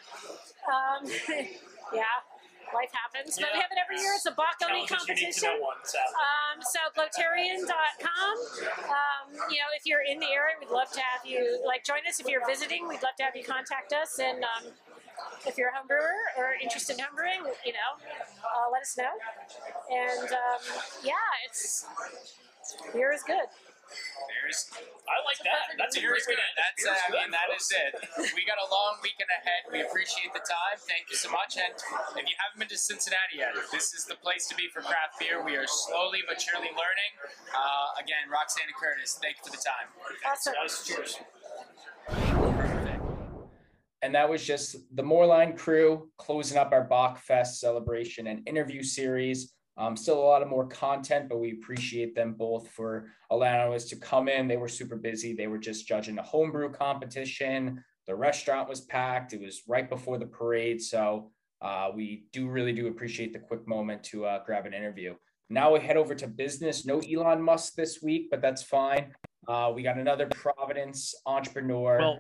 Um, *laughs* yeah, life happens. But we have it every year. It's a Bock only Challenges you need to competition. one, Sal. Um, so. Um, you know, if you're in the area, we'd love to have you like join us. If you're visiting, we'd love to have you contact us. And um, if you're a home brewer or interested in home brewing, you know, uh, let us know. And um, yeah, it's beer is good. There's, I like that. That's a great way good. to That's, uh, I mean, that folks. is it. We got a long weekend ahead. We appreciate the time. Thank you so much. And if you haven't been to Cincinnati yet, this is the place to be for craft beer. We are slowly but surely learning. Uh, again, Roxanne and Curtis, thank you for the time. Awesome. Guys, cheers. And that was just the Moerlein crew closing up our Bockfest celebration and interview series. Um, still a lot of more content, but we appreciate them both for allowing us to come in. They were super busy. They were just judging the homebrew competition. The restaurant was packed. It was right before the parade. So uh, we do really do appreciate the quick moment to uh, grab an interview. Now we head over to business. No Elon Musk this week, but that's fine. Uh, we got another Providence entrepreneur. Well,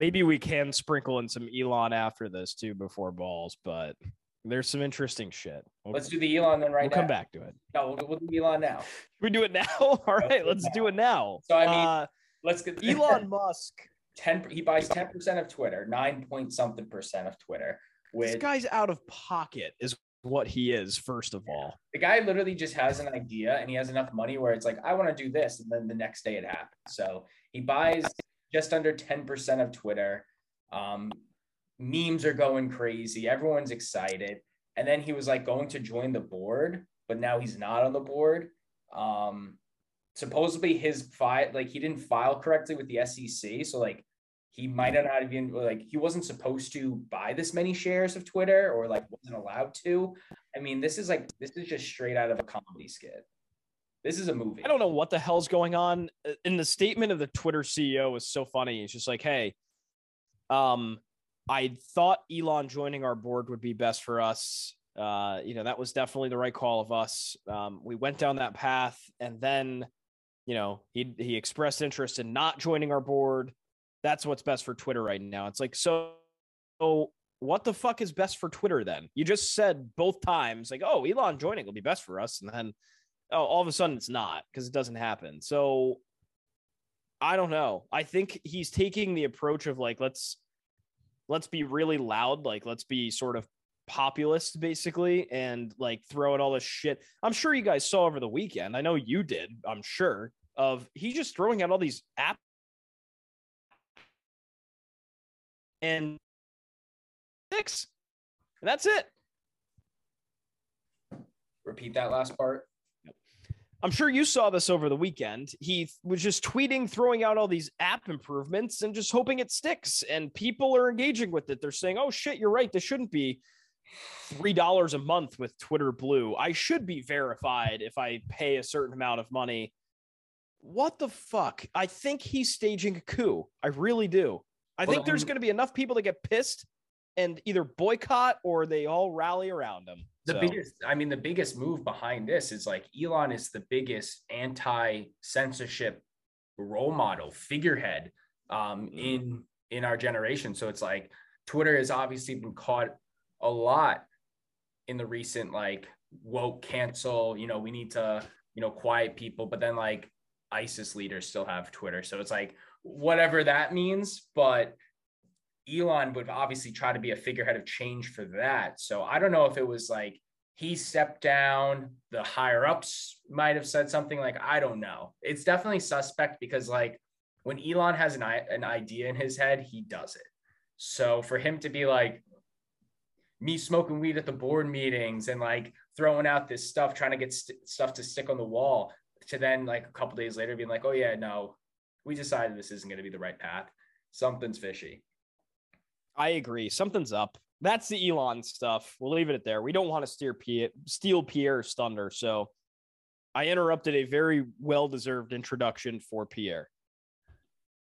maybe we can sprinkle in some Elon after this too before balls, but there's some interesting shit. We'll, Let's do the Elon then right now. we'll now. come back to it. No, we'll, we'll do Elon now. *laughs* Should we do it now? *laughs* All right, let's do it now. So, I mean, Uh, Let's get Elon *laughs* Musk. ten. He buys ten percent of Twitter, nine point something percent of Twitter. This guy's out of pocket, is what he is. First of all, the guy literally just has an idea and he has enough money where it's like, I want to do this, and then the next day it happens. So he buys just under ten percent of Twitter. Um, memes are going crazy. Everyone's excited. and then he was like going to join the board, but now he's not on the board. Um, supposedly his file, like he didn't file correctly with the SEC, so like he might have not even like he wasn't supposed to buy this many shares of Twitter or like wasn't allowed to. I mean, this is like this is just straight out of a comedy skit. This is a movie. I don't know what the hell's going on. Uh, In the statement of the Twitter CEO was so funny. It's just like, hey, um, I thought Elon joining our board would be best for us. Uh, you know, that was definitely the right call of us. Um, we went down that path, and then, you know, he he expressed interest in not joining our board. That's what's best for Twitter right now. It's like, so, so what the fuck is best for Twitter then? You just said both times, like, oh, Elon joining will be best for us, and then oh, all of a sudden it's not because it doesn't happen. So I don't know. I think he's taking the approach of like let's let's be really loud, like let's be sort of populist basically and like throw throwing all this shit. I'm sure you guys saw over the weekend. I know you did, I'm sure, of he just throwing out all these apps and six. And that's it. Repeat that last part. I'm sure you saw this over the weekend. He was just tweeting, throwing out all these app improvements and just hoping it sticks. And people are engaging with it. They're saying, oh shit, you're right. This shouldn't be $3 a month with Twitter Blue. I should be verified if I pay a certain amount of money. What the fuck? I think he's staging a coup. I really do. I Well, think there's going to be enough people to get pissed and either boycott or they all rally around him. The So- biggest, I mean, the biggest move behind this is like Elon is the biggest anti-censorship role model figurehead um, Mhm. in in our generation. So it's like Twitter has obviously been caught a lot in the recent like woke cancel. You know, we need to you know quiet people, but then like ISIS leaders still have Twitter. So it's like whatever that means, but Elon would obviously try to be a figurehead of change for that. So I don't know if it was like he stepped down, the higher ups might have said something like, I don't know. It's definitely suspect because like when Elon has an, an idea in his head, he does it. So for him to be like, me smoking weed at the board meetings and like throwing out this stuff, trying to get st- stuff to stick on the wall, to then like a couple days later being like, oh yeah, no, we decided this isn't going to be the right path. Something's fishy. I agree. Something's up. That's the Elon stuff. We'll leave it at there. We don't want to steer Pierre, steal Pierre's thunder. So I interrupted a very well deserved introduction for Pierre.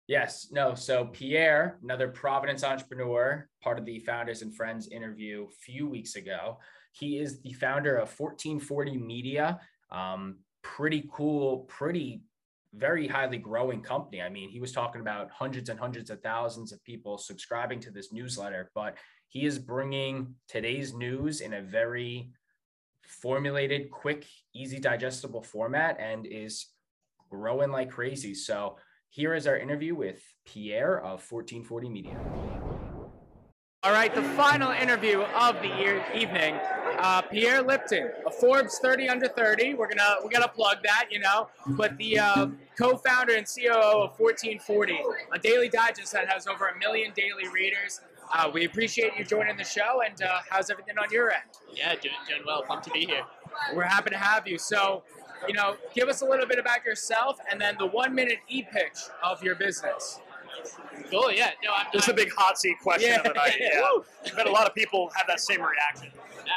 Yes, no. So Pierre, another Providence entrepreneur, part of the Founders and Friends interview a few weeks ago. He is the founder of 1440 Media. Um, pretty cool, pretty very highly growing company. I mean, he was talking about hundreds and hundreds of thousands of people subscribing to this newsletter, but he is bringing today's news in a very formulated, quick, easy digestible format and is growing like crazy. So here is our interview with Pierre of 1440 Media. All right, the final interview of the year, evening. Uh, Pierre Lipton, a Forbes 30 under 30. We're gonna we're gonna plug that, you know. But the uh, co-founder and COO of 1440, a daily digest that has over a million daily readers. Uh, we appreciate you joining the show. And uh, how's everything on your end? Yeah, doing, doing well. Pumped to be here. We're happy to have you. So, you know, give us a little bit about yourself, and then the one-minute e-pitch of your business. Cool. Yeah. No, I'm. This is a I'm- big hot seat question Yeah. of the night. Yeah. *laughs* Woo. I bet a lot of people have that same reaction. Yeah.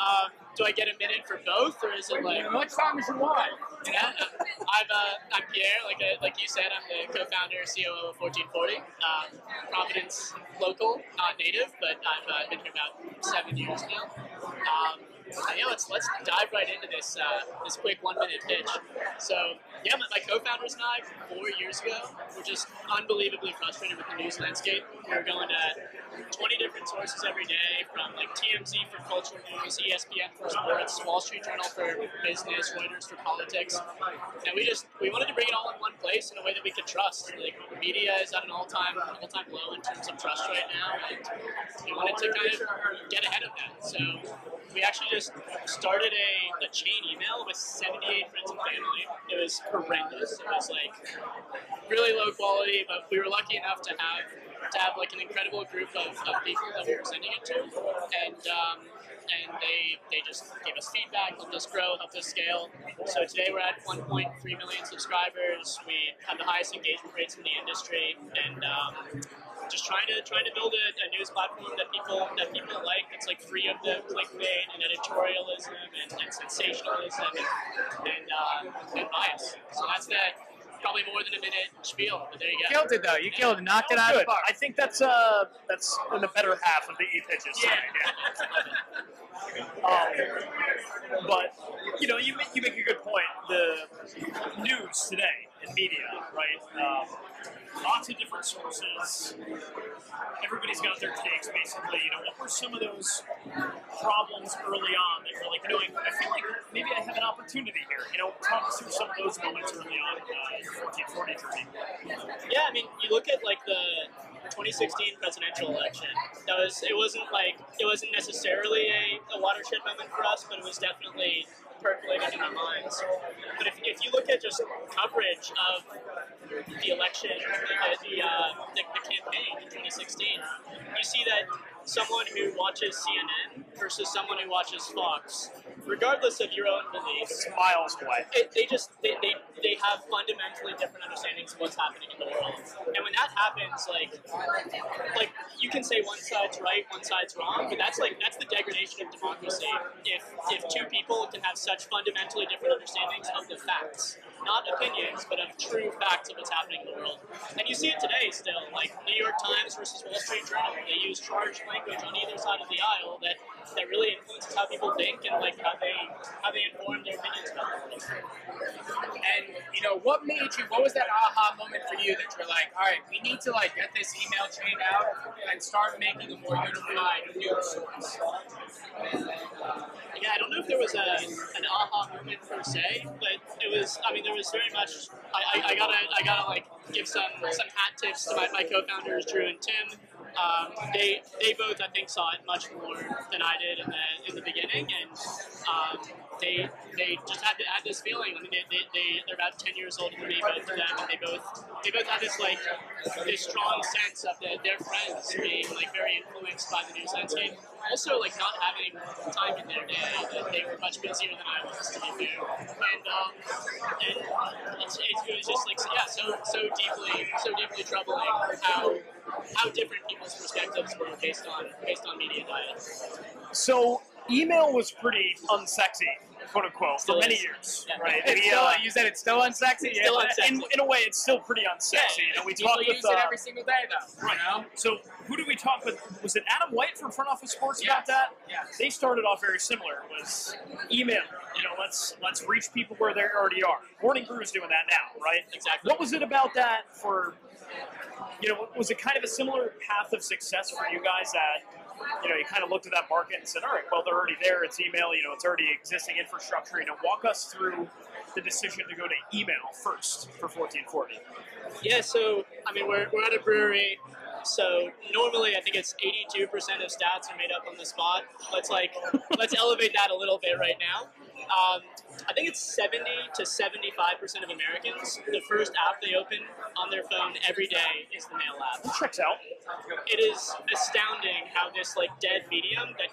Um, do I get a minute for both, or is it like? How much time as you want? Yeah. *laughs* I'm. Uh, I'm Pierre. Like uh, like you said, I'm the co-founder, COO of 1440. Um, Providence local, not native, but I've uh, been here about seven years now. Um, yeah, let's let's dive right into this uh, this quick one minute pitch. So yeah, my, my co-founders and I four years ago were just unbelievably frustrated with the news landscape. We were going to 20 different sources every day, from like TMZ for culture news, ESPN for sports, Wall Street Journal for business, Reuters for politics, and we just we wanted to bring it all in one place in a way that we could trust. Like media is at an all-time all-time low in terms of trust right now, and we wanted to kind of get ahead of that. So we actually just started a, a chain email with 78 friends and family. It was horrendous. It was like really low quality, but we were lucky enough to have to have like an incredible group of, of people that we were sending it to, and um, and they they just gave us feedback, helped us grow, helped us scale. So today we're at 1.3 million subscribers. We have the highest engagement rates in the industry, and um, just trying to trying to build a, a, news platform that people that people like. That's like free of the clickbait and editorialism and, and sensationalism and and, uh, and bias. So that's that probably more than a minute spiel, but there you go. Killed it though. You killed it. Knocked it out of the park. I think that's uh that's in the better half of the e pitches. Yeah. *laughs* um, but you know, you make, you make a good point. The news today in media, right? Um, lots of different sources. Everybody's got their takes, basically. You know, what were some of those problems early on that you're like, you know, I, I feel like maybe I have an opportunity here. You know, talk us through some of those moments early on in uh, your 1440 journey. Yeah, I mean, you look at like the 2016 presidential election. That was it wasn't like it wasn't necessarily a, a watershed moment for us, but it was definitely percolating in our minds. But if, you look at just coverage of the election, the, the, uh, the, the campaign in 2016, you see that someone who watches CNN versus someone who watches Fox, regardless of your own beliefs, miles away. It, they just they, they, they have fundamentally different understandings of what's happening in the world. And when that happens, like like you can say one side's right, one side's wrong, but that's like that's the degradation of democracy. If if two people can have such fundamentally different understandings of the facts not opinions, but of true facts of what's happening in the world. And you see it today still, like New York Times versus Wall Street Journal. They use charged language on either side of the aisle that, that really influences how people think and like how they how they inform their opinions about the world. And you know, what made you? What was that aha moment for you that you're like, all right, we need to like get this email chain out and start making a more unified news source. Yeah, I don't know if there was a, an aha moment per se, but it was. I mean, there was very much. I, I, I gotta I gotta like give some some hat tips to my, my co-founders Drew and Tim. Um, they they both I think saw it much more than I did in the in the beginning, and um, they they just had, had this feeling. I mean, they, they, they they're about ten years older than me, both of them, and they both they both had this like this strong sense of the, their friends being like very influenced by the news landscape. Also, like not having time in their day, they were much busier than I was to be fair, and um, and it's, it was just like yeah, so so deeply so deeply troubling how how different people's perspectives were based on based on media diet. So email was pretty unsexy, quote unquote, Still for many is. years, Yeah. right? It's still, uh, you said it's still unsexy. yeah, still unsexy. In, in a way, it's still pretty unsexy. you know, we talk talked use with it uh, every single day, though. Right. You know? So who did we talk with? Was it Adam White from Front Office Sports Yes. about that? Yes. They started off very similar. It was email. You know, let's let's reach people where they already are. Morning Brew is doing that now, right? Exactly. What was it about that for? You know, was it kind of a similar path of success for you guys that? You know, you kind of looked at that market and said, "All right, well, they're already there. It's email. You know, it's already existing infrastructure. You know, walk us through the decision to go to email first for 1440." Yeah, so I mean, we're, we're at a brewery, so normally I think it's 82% of stats are made up on the spot. Let's like let's elevate that a little bit right now. Um, I think it's 70 to 75% of Americans. The first app they open on their phone every day is the mail app. Checks out. It is astounding how this like dead medium that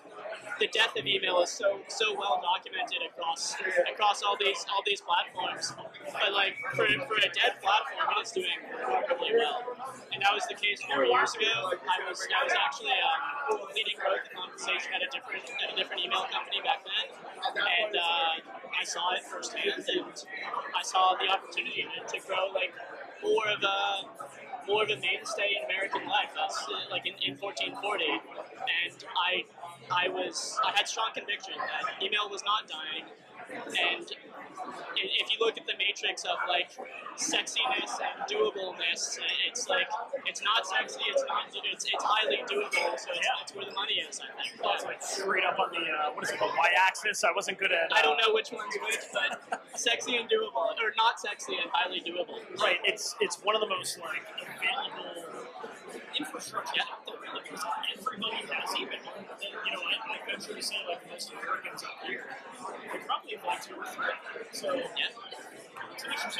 the death of email is so so well documented across across all these all these platforms. But like for, for a dead platform, it is doing remarkably well. And that was the case four years ago. I was I was actually um, leading growth and compensation at a different at a different email company back then, and uh, I saw it firsthand, and I saw the opportunity to, to grow like more of a more of a mainstay in American life. That's like in, in 1440, and I I was I had strong conviction that email was not dying, and if you look at the matrix of like sexiness and doableness, it's like it's not sexy, it's not it's, it's highly doable, so it's, it's where the money is. I think. It's like straight up on the uh, what is it, the y-axis? I wasn't good at. I don't uh, know which one's which, but *laughs* sexy and doable, or not sexy and highly doable. Right. It's it's one of the most like available there because everybody has. And, you know, I, I venture to say like most Americans out here, probably like two or three. So Yeah.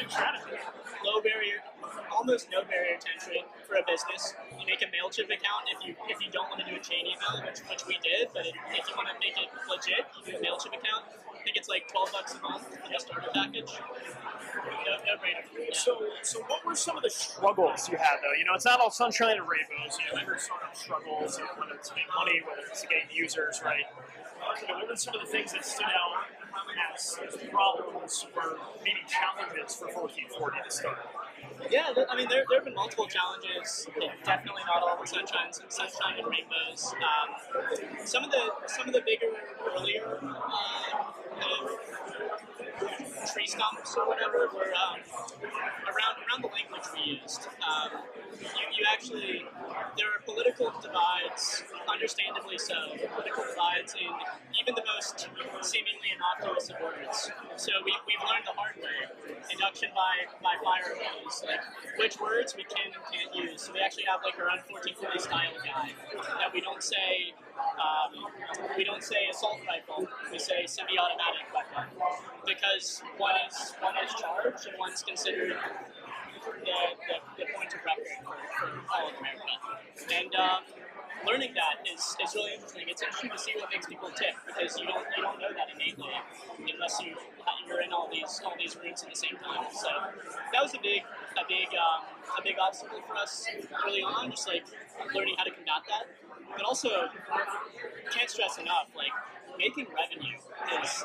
strategy. Low barrier, almost no barrier to entry for a business. You make a Mailchimp account if you if you don't want to do a chain email, which, which we did. But if, if you want to make it legit, you do a Mailchimp account. I think it's like twelve bucks a month for the starter package. No, no brainer. Yeah. So, so what were some of the struggles you had though? You know, it's not all sunshine and rainbows. You know, every startup struggles, you know, whether it's make money, whether it's gain users, right? Uh, what were some of the things that stood out as problems or maybe challenges for 1440 to start? Yeah, I mean, there, there have been multiple challenges. Definitely not all sunshine, sunshine and rainbows. Um, some of the some of the bigger earlier um, kind of tree stumps or whatever were um, around around the language we used. Um, you, you actually there are political divides, understandably so. Political divides in even the most seemingly innocuous of words. So we, we've learned the hard way, induction by, by fire like which words we can and can't use. So we actually have like our own 1440 style guide that we don't say um, we don't say assault rifle, we say semi-automatic weapon because one is one is charged and one's considered the, the, the point of record for, all of America. And um, learning that is, is really interesting. It's interesting to see what makes people tick because you don't you don't know that innately unless you you're in all these all these rooms at the same time. So that was a big a big um, a big obstacle for us early on, just like learning how to combat that. But also, can't stress enough like making revenue is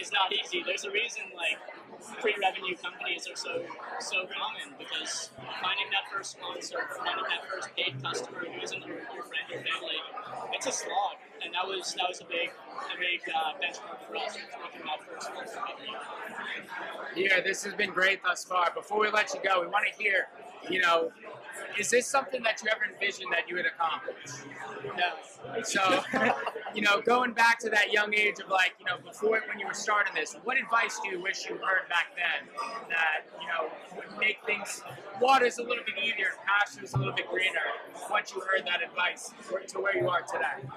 is not easy. There's a reason like pre-revenue companies are so so common because finding that first sponsor, finding that first paid customer who isn't your, friend or family, it's a slog, and that was that was a big a big uh, benchmark for us making that first revenue. Yeah, this has been great thus far. Before we let you go, we want to hear, you know, is this something that you ever envisioned that you would accomplish? No. So, *laughs* you know, going back to that young age of like, you know, before when you were starting this, what advice do you wish you heard back then that, you know, would make things, water's a little bit easier, pastures a little bit greener, once you heard that advice to where you are today?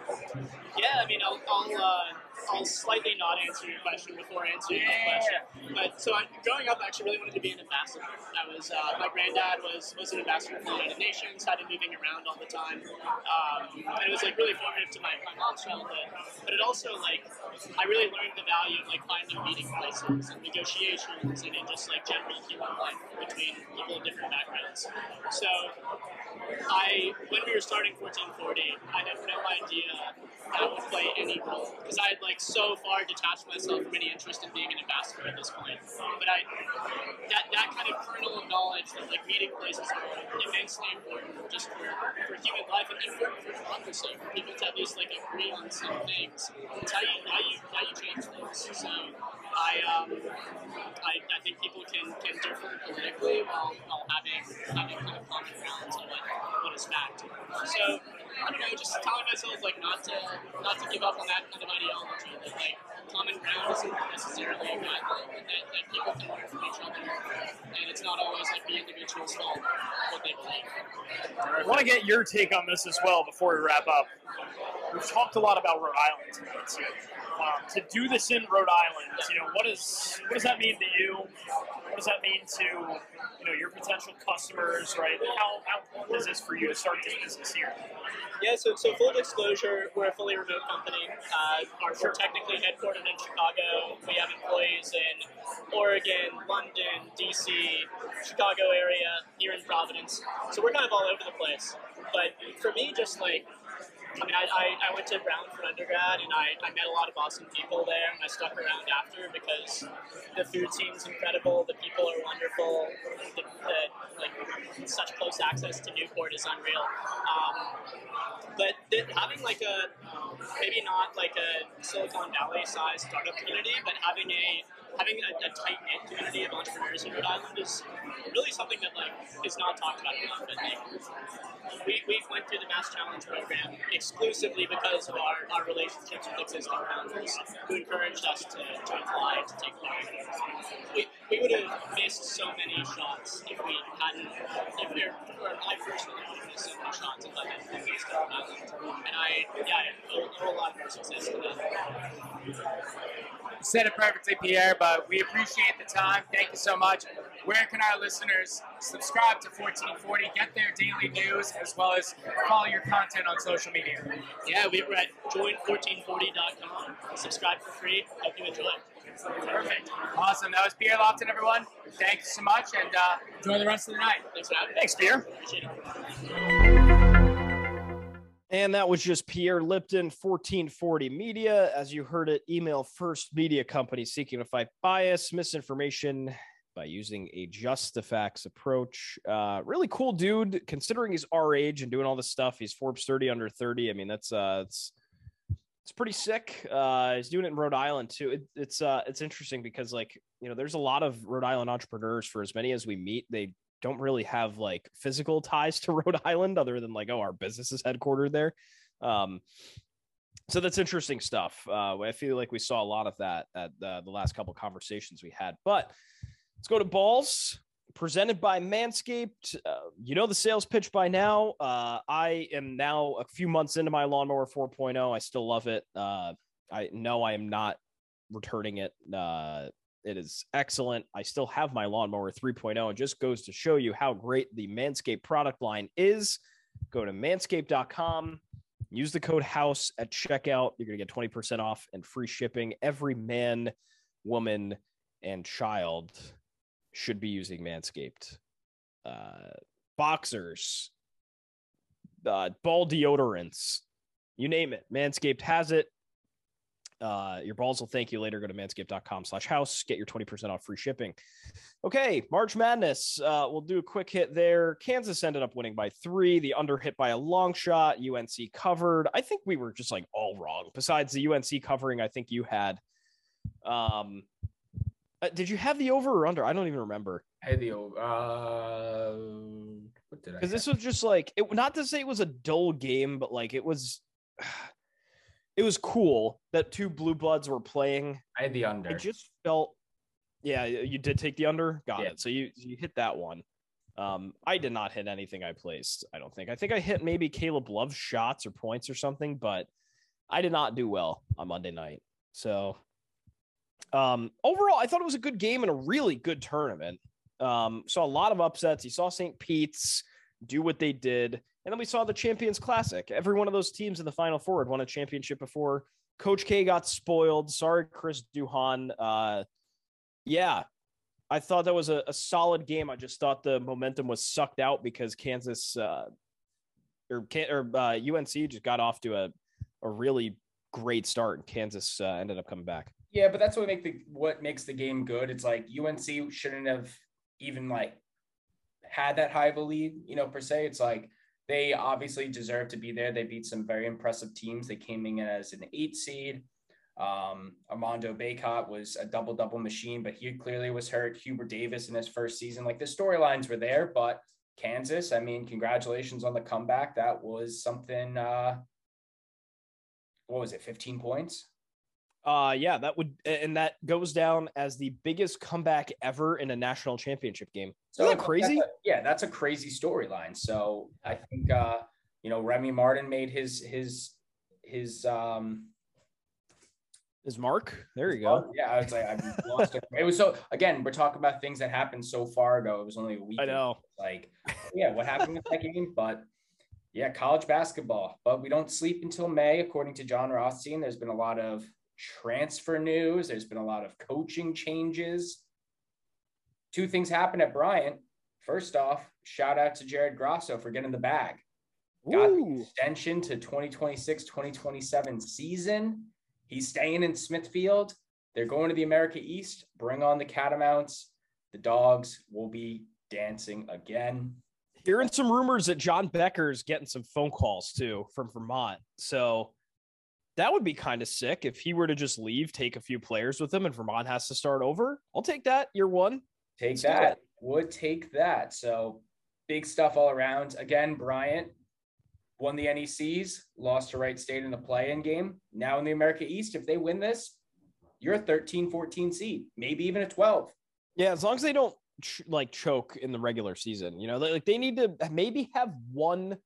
Yeah, I mean, I'll, I'll, uh, slightly not answer your question before answering your question. But so I, growing up, I actually really wanted to be an ambassador. I was uh, my granddad was was an ambassador for the United Nations, had him moving around all the time, um, and it was like really formative to my, my mom's childhood. But it also like I really learned the value of like finding meeting places and negotiations and in just like general human life between people of different backgrounds. So I when we were starting 1440, I had no idea that would play any role because I had like so far detached myself from any interest in being an ambassador at this point. But I that that kind of kernel of knowledge that like meeting places are immensely important just for, for human life and for, for democracy, for people to at least like agree on some things. It's how you how you how you change things. So I um I, I think people can, can differ politically while, while having having kind of common grounds on what, what is fact. So I don't know, just telling myself like not to not to give up on that kind of ideology that like common ground isn't necessarily a bad thing, and that, that people can learn from each other, and it's not always like the individual's fault what they believe. I want to get your take on this as well before we wrap up. We've talked a lot about Rhode Island tonight too. Um, to do this in Rhode Island, you know, what does what does that mean to you? What does that mean to you know your potential customers, right? How how important is this for you to start this business here? Yeah, so, so full disclosure, we're a fully remote company. Uh, we're technically headquartered in Chicago. We have employees in Oregon, London, DC, Chicago area, here in Providence. So we're kind of all over the place. But for me, just like I mean, I, I, I went to Brown for undergrad, and I, I met a lot of awesome people there, and I stuck around after because the food seems incredible, the people are wonderful, the, the like such close access to Newport is unreal. Um, but th- having like a maybe not like a Silicon Valley sized startup community, but having a having a, a tight knit community of entrepreneurs in Rhode Island is really something that like is not talked about enough. And like we, we went through the Mass Challenge program exclusively because of our, our relationships with existing founders who encouraged us to, to apply to take part. We, we would have missed so many shots if we hadn't, if we were, or I personally would have missed so many shots if I hadn't been based in Rhode Island. And I, yeah, I owe, owe a lot more success to that. Said it perfectly, Pierre, but we appreciate the time. Thank you so much. Where can our listeners subscribe to 1440, get their daily news, as well as follow your content on social media? Yeah, we were at join1440.com. Subscribe for free. Hope you enjoy. Perfect. Awesome. That was Pierre Lipton, everyone. Thank you so much, and uh, enjoy the rest of the night. Thanks for having me. Thanks, Pierre. Appreciate it. And that was just Pierre Lipton, 1440 Media. As you heard it, email first media company seeking to fight bias, misinformation by using a just the facts approach. Uh, really cool dude, considering he's our age and doing all this stuff. He's Forbes 30 under 30. I mean, that's uh, it's it's pretty sick. Uh, he's doing it in Rhode Island too. It, it's uh, it's interesting because like you know, there's a lot of Rhode Island entrepreneurs. For as many as we meet, they don't really have like physical ties to *laughs* Rhode Island other than like, oh, our business is headquartered there. Um, so that's interesting stuff. Uh, I feel like we saw a lot of that at uh, the last couple conversations we had. But let's go to balls presented by Manscaped. Uh, you know the sales pitch by now. Uh, I am now a few months into my lawnmower 4.0. I still love it. Uh, I know I am not returning it. It is excellent. I still have my lawnmower 3.0. It just goes to show you how great the Manscaped product line is. Go to manscaped.com, use the code HOUSE at checkout. You're going to get 20% off and free shipping. Every man, woman, and child should be using Manscaped. Uh, boxers, uh, ball deodorants, you name it. Manscaped has it. Uh, your balls will thank you later. Go to manscaped.com slash house. Get your 20% off free shipping. Okay, March Madness. Uh, we'll do a quick hit there. Kansas ended up winning by three. The under hit by a long shot. UNC covered. I think we were just like all wrong. Besides the UNC covering, I think you had. Um, uh, did you have the over or under? I don't even remember. I had the over. Uh, what did I? Because this was just like it. Not to say it was a dull game, but like it was. It was cool that two blue bloods were playing. I had the under. I just felt, yeah, you did take the under. Got Yeah. it. So you you hit that one. Um, I did not hit anything I placed. I don't think. I think I hit maybe Caleb Love's shots or points or something, but I did not do well on Monday night. So, um, overall, I thought it was a good game and a really good tournament. Um, saw a lot of upsets. You saw St. Pete's do what they did, and then we saw the Champions Classic. Every one of those teams in the Final Four had won a championship before. Coach K got spoiled. Sorry, Chris Duhon. Uh, yeah, I thought that was a, a solid game. I just thought the momentum was sucked out because Kansas uh, or or uh, UNC just got off to a a really great start, and Kansas uh, ended up coming back. Yeah, but that's what make the what makes the game good. It's like UNC shouldn't have even like had that high of a lead, you know, per se. It's like they obviously deserve to be there. They beat some very impressive teams. They came in as an eight seed. Um, Armando Bacot was a double double machine, but he clearly was hurt. Hubert Davis in his first season, like the storylines were there, but Kansas, I mean, congratulations on the comeback. That was something. Uh, what was it? 15 points. Uh yeah, that would and that goes down as the biggest comeback ever in a national championship game. Isn't that that's crazy? a- yeah, that's a crazy storyline. So I think uh, you know Remy Martin made his his his um Is Mark? There you go. yeah, I was like I *laughs* lost it. It was so again, we're talking about things that happened so far ago. It was only a week. I know. Like, yeah, what happened with that game? But yeah, college basketball. But we don't sleep until May, according to Jon Rothstein. There's been a lot of transfer news. There's been a lot of coaching changes. Two things happened at Bryant. First off, shout out to Jared Grasso for getting the bag. Got the extension to 2026 2027 season. He's staying in Smithfield. They're going to the America East. Bring on the Catamounts. The dogs will be dancing again. Hearing some rumors that John Becker's getting some phone calls too from Vermont. So that would be kind of sick if he were to just leave, take a few players with him, and Vermont has to start over. I'll take that. Year one. Take Let's that. Would take that. So big stuff all around. Again, Bryant won the NECs, lost to Wright State in the play-in game. Now in the America East, if they win this, you're a 13, 14 seed, maybe even a 12. Yeah, as long as they don't ch- like choke in the regular season, you know, like they need to uh, maybe have one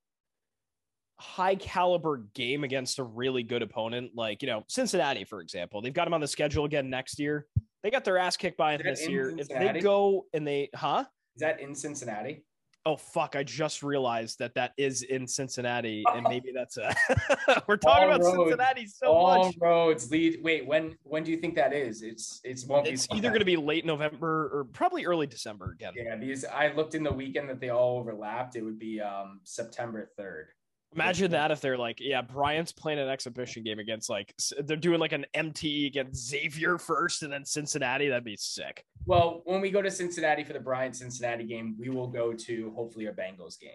high caliber game against a really good opponent, like you know Cincinnati, for example. They've got them on the schedule again next year. They got their ass kicked by Is this year. If they go and they, huh? Is that in Cincinnati? Oh fuck! I just realized that that is in Cincinnati, *laughs* and maybe that's a. *laughs* We're talking All about roads- Cincinnati so All much. roads lead. Wait, when when do you think that is? It's it's won't be It's either going to be late November or probably early December again. Yeah, these I looked in the weekend that they all overlapped. It would be um September third. Imagine that if they're like, yeah, Bryant's playing an exhibition game against like they're doing like an MTE against Xavier first, and then Cincinnati. That'd be sick. Well, when we go to Cincinnati for the Bryant Cincinnati game, we will go to hopefully a Bengals game.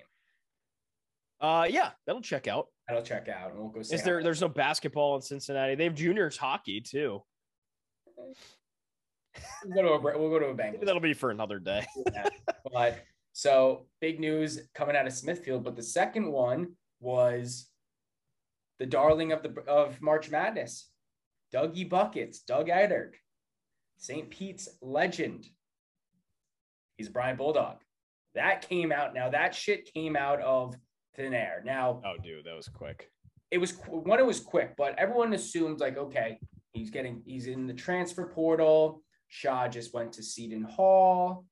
Uh, yeah, that'll check out. That'll check out, and we'll go. Is there? There's no basketball in Cincinnati. They have juniors hockey too. We'll go to a we'll go to a Bengals. that'll be for another day. Yeah. but so big news coming out of Smithfield. But the second one was the darling of the of March Madness, Dougie Buckets, Doug Edert, St. Pete's legend. He's Bryant Bulldog. That came out. Now that shit came out of thin air. Now Oh, dude, that was quick. it was one it was quick but everyone assumed like okay he's getting he's in the transfer portal shaw just went to seton hall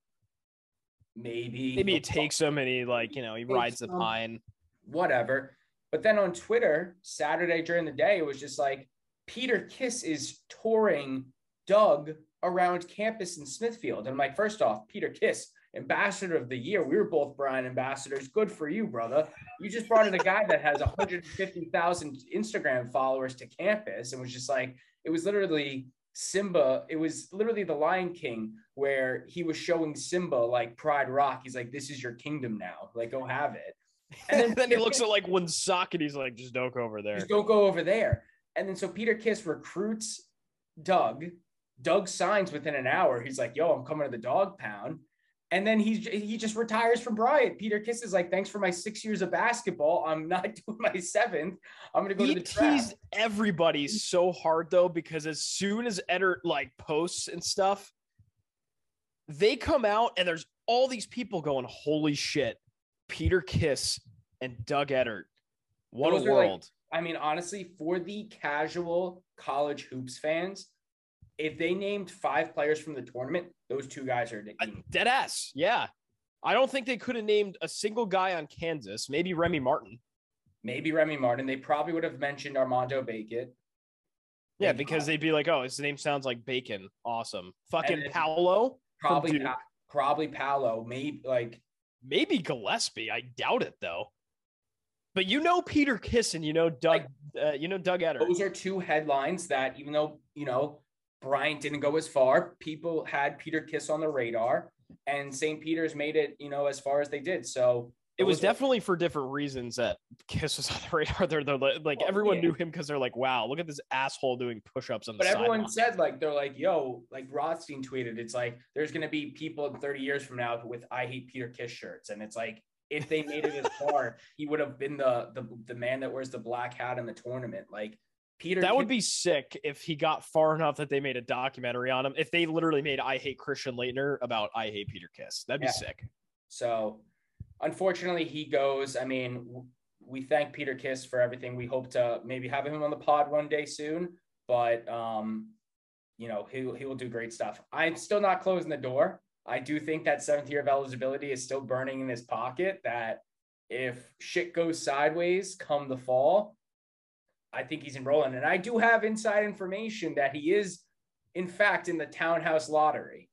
maybe Maybe he takes him and he like you know he rides the pine. Whatever but then on twitter saturday during the day it was just like peter kiss is touring doug around campus in smithfield and i'm like first off peter kiss ambassador of the year we were both bryant ambassadors good for you brother you just brought in a guy that has 150,000 Instagram followers to campus and was just like, it was literally Simba. It was literally the Lion King where he was showing Simba like Pride Rock. He's like, this is your kingdom now. Like, go have it. And *laughs* then, he looks at like one sock and he's like, just don't go over there. Just don't go over there. And then so Peter Kiss recruits Doug. Doug signs within an hour. He's like, yo, I'm coming to the dog pound. And then he's he just retires from Bryant. Peter Kiss is like, thanks for my six years of basketball. I'm not *laughs* doing my seventh. I'm gonna go he to the draft. Teased everybody so hard though because as soon as Edert like posts and stuff, they come out and there's all these people going, "Holy shit!" Peter Kiss and Doug Edert. What Those a are, like, world! I mean, honestly, for the casual college hoops fans, if they named five players from the tournament, those two guys are Dead ass, yeah. I don't think they could have named a single guy on Kansas. Maybe Remy Martin. maybe Remy Martin. They probably would have mentioned Armando Bacot. Yeah, because they'd be like, "Oh, his name sounds like bacon. Awesome." Fucking Paolo. Probably. Pa- probably Paolo. Maybe like Maybe Gillespie. I doubt it though. But you know Peter Kiss and you know Doug. uh, you know Doug Edert. those are two headlines that even though you know Bryant didn't go as far, people had Peter Kiss on the radar, and St. Peter's made it you know as far as they did. So It was are- definitely for different reasons that Kiss was *laughs* on the radar. They're, they're like, Well, everyone yeah. knew him because they're like, wow, look at this asshole doing push-ups on the But everyone sideline. said like they're like, yo, like Rothstein tweeted, it's like there's gonna be people in 30 years from now with I hate Peter Kiss shirts. And it's like if they made it as *laughs* far, he would have been the the the man that wears the black hat in the tournament. Like Peter That would be sick if he got far enough that they made a documentary on him. If they literally made I Hate Christian Laettner about I Hate Peter Kiss, that'd be Yeah. sick. so unfortunately he goes. I mean, we thank Peter Kiss for everything. We hope to maybe have him on the pod one day soon, but um, you know, he he will do great stuff. I'm still not closing the door. I do think that seventh year of eligibility is still burning in his pocket. That if shit goes sideways come the fall, I think he's enrolling. And I do have inside information that he is, in fact, in the townhouse lottery.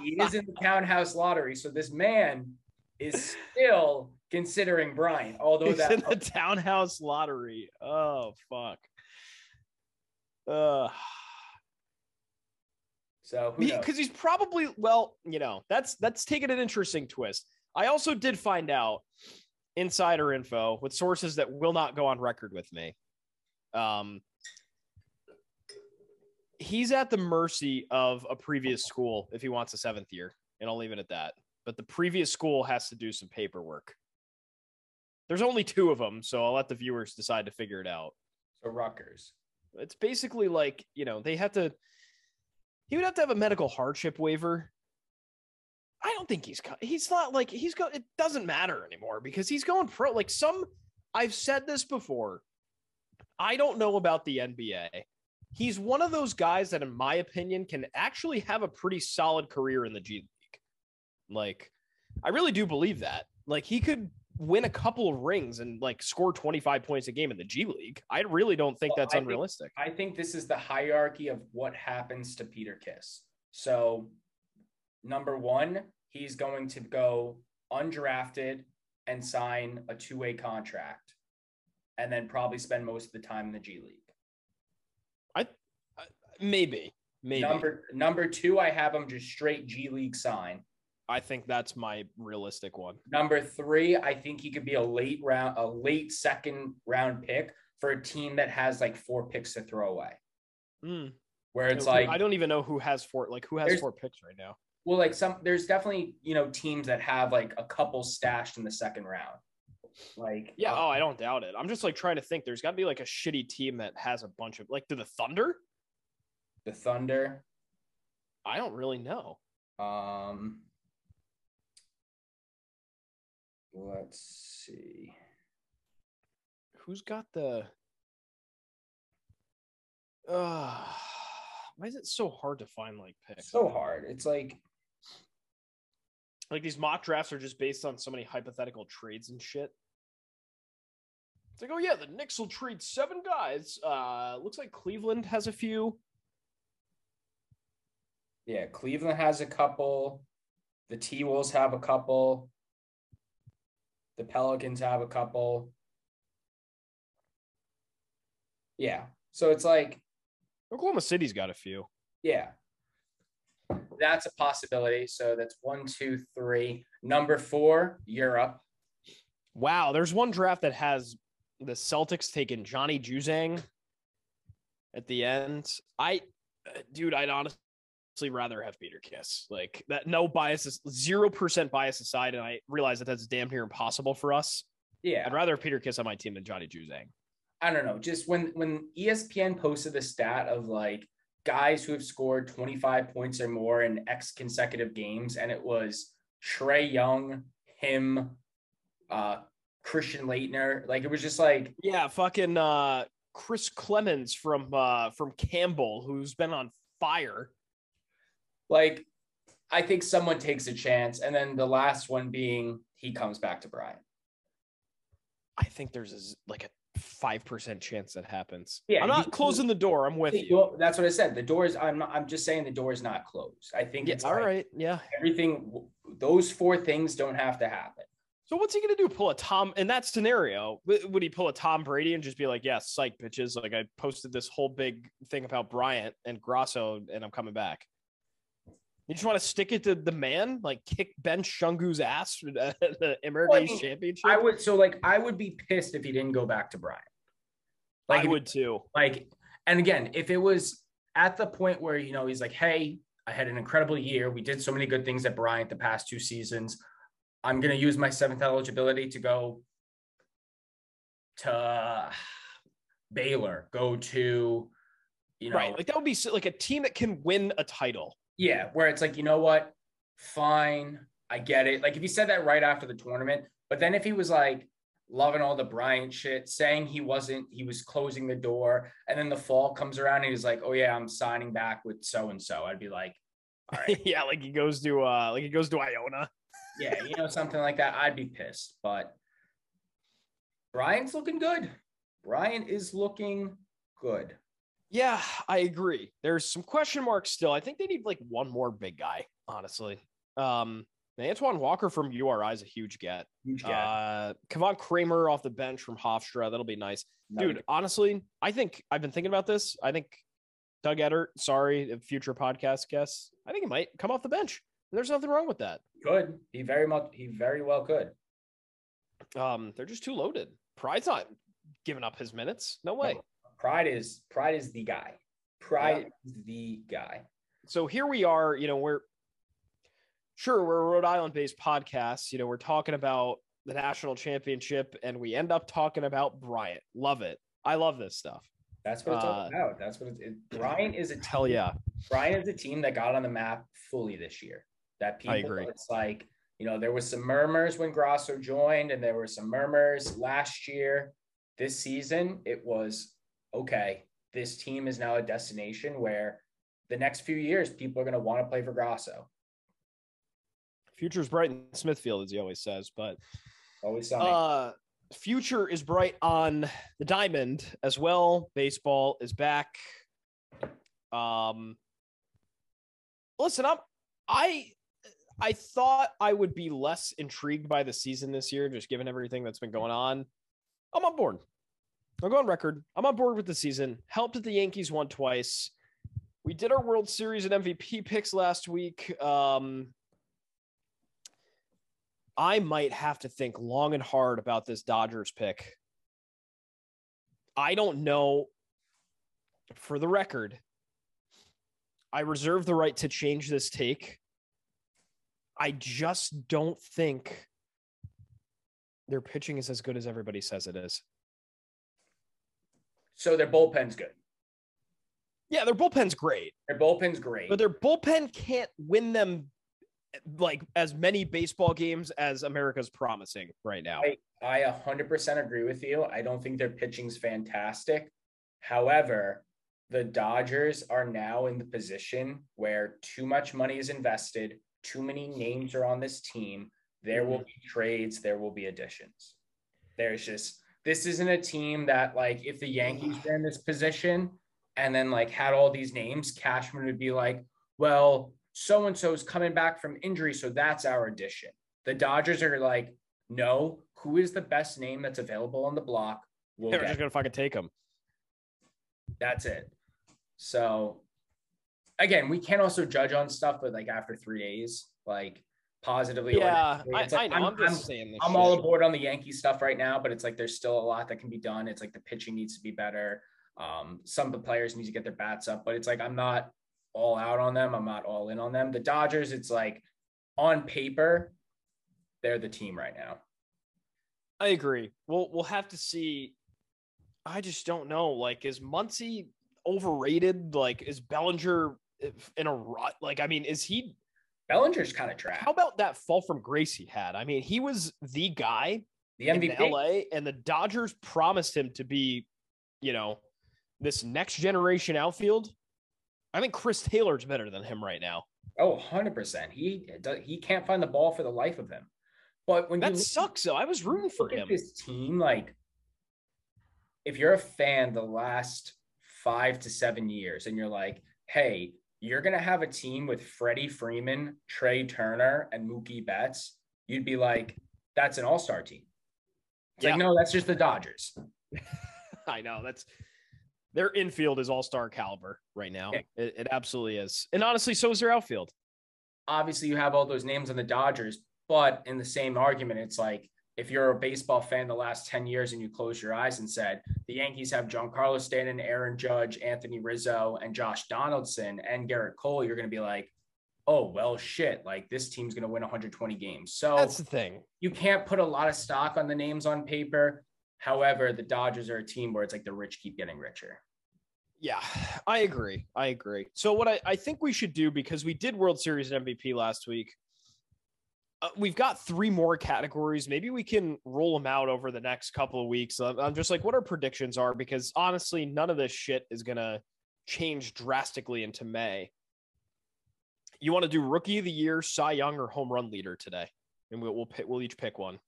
He is in the townhouse lottery. So this man is still considering Bryant, although He's that in the townhouse lottery. Oh fuck. Uh, so because he's probably well, you know, that's that's taking an interesting twist. I also did find out insider info with sources that will not go on record with me. Um, he's at the mercy of a previous school if he wants a seventh year, and I'll leave it at that. But the previous school has to do some paperwork. There's only two of them, so I'll let the viewers decide to figure it out. So Rutgers. It's basically like, you know, they have to he would have to have a medical hardship waiver. I don't think he's he's not like he's go. It doesn't matter anymore because he's going pro. Like some, I've said this before. I don't know about the NBA. He's one of those guys that, in my opinion, can actually have a pretty solid career in the G League. Like, I really do believe that. Like, he could win a couple of rings and like score 25 points a game in the G League. I really don't think Well, that's I think- unrealistic. I think this is the hierarchy of what happens to Peter Kiss. So, number one, he's going to go undrafted and sign a two way contract and then probably spend most of the time in the G League. Maybe, maybe. Number number two, I have him just straight G League sign. I think that's my realistic one. Number three, I think he could be a late round, a late second round pick for a team that has like four picks to throw away. Mm. Where it's like I don't even know who has four. Like who has four picks right now? Well, like some, there's definitely you know teams that have like a couple stashed in the second round. Like Yeah. uh, oh, I don't doubt it. I'm just like trying to think. There's got to be like a shitty team that has a bunch of like. Do the Thunder? The Thunder. I don't really know. Um, let's see. Who's got the? Uh, why is it so hard to find like picks? So hard. It's like like these mock drafts are just based on so many hypothetical trades and shit. It's like, oh yeah, the Knicks will trade seven guys. Uh, looks like Cleveland has a few. Yeah, Cleveland has a couple. The T Wolves have a couple. The Pelicans have a couple. Yeah. So it's like, Oklahoma City's got a few. yeah. That's a possibility. So that's one, two, three. Number four, Europe. Wow, there's one draft that has the Celtics taking Johnny Juzang at the end. I, dude, I'd honestly rather have Peter Kiss. Like that, no bias, zero percent bias aside, and I realize that that's damn near impossible for us. Yeah. I'd rather have Peter Kiss on my team than Johnny Juzang. I don't know, just when when ESPN posted the stat of like guys who have scored 25 points or more in X consecutive games, and it was Trae Young, him, uh, Christian Laettner. Like it was just like, Yeah, fucking uh, Chris Clemons from uh, from Campbell, who's been on fire. Like I think someone takes a chance, and then the last one being he comes back to Bryant. I think there's a, like a five percent chance that happens. Yeah, I'm not you- closing the door. I'm with you. Well, that's what I said. The door is. I'm not. I'm just saying the door is not closed. I think Yeah, it's all like right. Yeah. everything. Those four things don't have to happen. So what's he gonna do? Pull a Tom in that scenario? Would he pull a Tom Brady and just be like, "Yeah, psych, bitches"? Like I posted this whole big thing about Bryant and Grasso, and I'm coming back. You just want to stick it to the man, like kick Ben Shungu's ass *laughs* at the America East Well, I mean, Championship. I would so like I would be pissed if he didn't go back to Bryant. Like I would too. like and again, if it was at the point where you know he's like, "Hey, I had an incredible year. We did so many good things at Bryant the past two seasons. I'm going to use my seventh eligibility to go to Baylor, go to you know, right. Like that would be like a team that can win a title. Yeah, where it's like, you know what? Fine, I get it. Like if he said that right after the tournament, but then if he was like loving all the Bryant shit, saying he wasn't, he was closing the door, and then the fall comes around and he's like, oh yeah, I'm signing back with so and so. I'd be like, all right, *laughs* yeah, like he goes to uh like he goes to Iona. *laughs* yeah, you know, something like that. I'd be pissed, but Bryant's looking good. Bryant is looking good. Yeah, I agree. There's some question marks still. I think they need like one more big guy, honestly. Um Antwan Walker from URI is a huge get. Huge guy. Uh Kvonn Cramer off the bench from Hofstra. That'll be nice. Another Dude, honestly, I think I've been thinking about this. I think Doug Edert, sorry, future podcast guest, I think he might come off the bench. There's nothing wrong with that. could. He very much he very well could. Um, they're just too loaded. Pride's not giving up his minutes. No way. No. Pride is Pride is the guy. Pride is the guy. so here we are you know we're sure we're a rhode island based podcast you know we're talking about the national championship and we end up talking about bryant love it i love this stuff That's what it's all Uh, about. That's what it's. It, Bryant is a team, hell yeah Bryant is a team that got on the map fully this year. That people, I agree. it's like, you know, there was some murmurs when Grasso joined, and there were some murmurs last year. This season, it was okay. This team is now a destination where the next few years, people are going to want to play for Grasso. Future's bright in Smithfield, as he always says, but Always sunny. uh future is bright on the diamond as well. Baseball is back. Um listen, I'm I I thought I would be less intrigued by the season this year, just given everything that's been going on. I'm on board. I'll go on record. I'm on board with the season. Helped that the Yankees won twice. We did our World Series and MVP picks last week. Um, I might have to think long and hard about this Dodgers pick. I don't know. For the record, I reserve the right to change this take. I just don't think their pitching is as good as everybody says it is. So their bullpen's good. Yeah, their bullpen's great, Their bullpen's great. but their bullpen can't win them like as many baseball games as America's promising right now. I, I 100% agree with you. I don't think their pitching's fantastic. However, the Dodgers are now in the position where too much money is invested, too many names are on this team. There will mm-hmm. be trades, there will be additions. There's just, this isn't a team that, like, if the Yankees were in this position and then, like, had all these names, Cashman would be like, well, so and so is coming back from injury, so that's our addition. The Dodgers are like, no, who is the best name that's available on the block? We'll They're just gonna fucking take them. that's it. So again, we can't also judge on stuff, but like after three days, like positively. or Yeah, I, like, I know. I'm, just saying this. I'm shit. all aboard on the Yankee stuff right now, but it's like there's still a lot that can be done. It's like the pitching needs to be better. Um, some of the players need to get their bats up, but it's like I'm not all out on them. I'm not all in on them. The Dodgers, it's like on paper, they're the team right now. I agree. We'll we'll have to see. I just don't know. Like, is Muncy overrated? Like, is Bellinger in a rut? Like, I mean, is he? Bellinger's kind of trash. How about that fall from grace he had? I mean, he was the guy The in MVP. LA, and the Dodgers promised him to be, you know, this next generation outfield. I think Chris Taylor's better than him right now. Oh, 100%. He he can't find the ball for the life of him. But when That look- sucks, though. I was rooting for him. this team, like if you're a fan the last five to seven years and you're like, hey, you're gonna have a team with Freddie Freeman, Trea Turner, and Mookie Betts, you'd be like, that's an all-star team. It's Yeah. like, no, that's just the Dodgers. *laughs* I know that's their infield is all star caliber right now. Yeah. It, it absolutely is, and honestly, so is their outfield. Obviously, you have all those names on the Dodgers, but in the same argument, it's like if you're a baseball fan the last 10 years and you close your eyes and said the Yankees have Giancarlo Stanton, Aaron Judge, Anthony Rizzo, and Josh Donaldson and Gerrit Cole, you're going to be like, oh, well, shit, like this team's going to win 120 games. So That's the thing. you can't put a lot of stock on the names on paper. However, the Dodgers are a team where it's like the rich keep getting richer. Yeah, I agree. I agree. So what I, I think we should do because we did World Series and MVP last week. Uh, we've got three more categories. Maybe we can roll them out over the next couple of weeks. I'm, I'm just like what our predictions are because honestly, none of this shit is gonna change drastically into May. You want to do Rookie of the Year, Cy Young, or Home Run Leader today, and we'll we'll pick, we'll each pick one.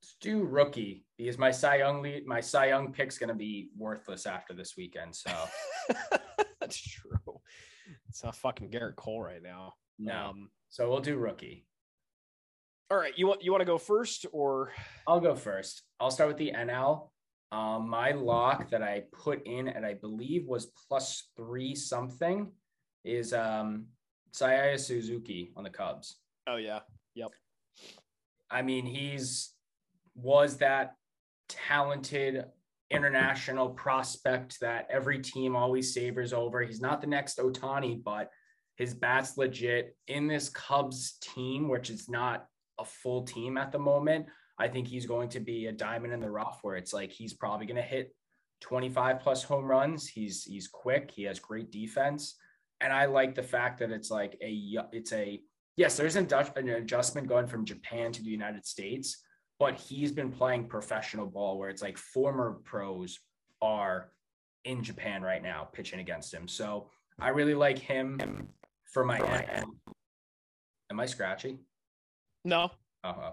Let's do rookie because my Cy Young lead, my Cy Young pick's going to be worthless after this weekend. So *laughs* That's true. It's not fucking Gerrit Cole right now. no. Um, So we'll do rookie. all right, you want you want to go first or I'll go first. I'll start with the NL. Um, my lock that I put in and I believe was plus three something is um, Seiya Suzuki on the Cubs. oh yeah, yep. I mean, he's was that talented international prospect that every team always savors over. He's not the next Otani, but his bat's legit in this Cubs team, which is not a full team at the moment. I think he's going to be a diamond in the rough where it's like he's probably going to hit 25 plus home runs. He's he's quick, he has great defense. and I like the fact that it's like a it's a yes, there's an adjustment going from Japan to the United States, but he's been playing professional ball where it's like former pros are in Japan right now pitching against him. So I really like him for my. NL. Am I scratchy? No. Uh, huh.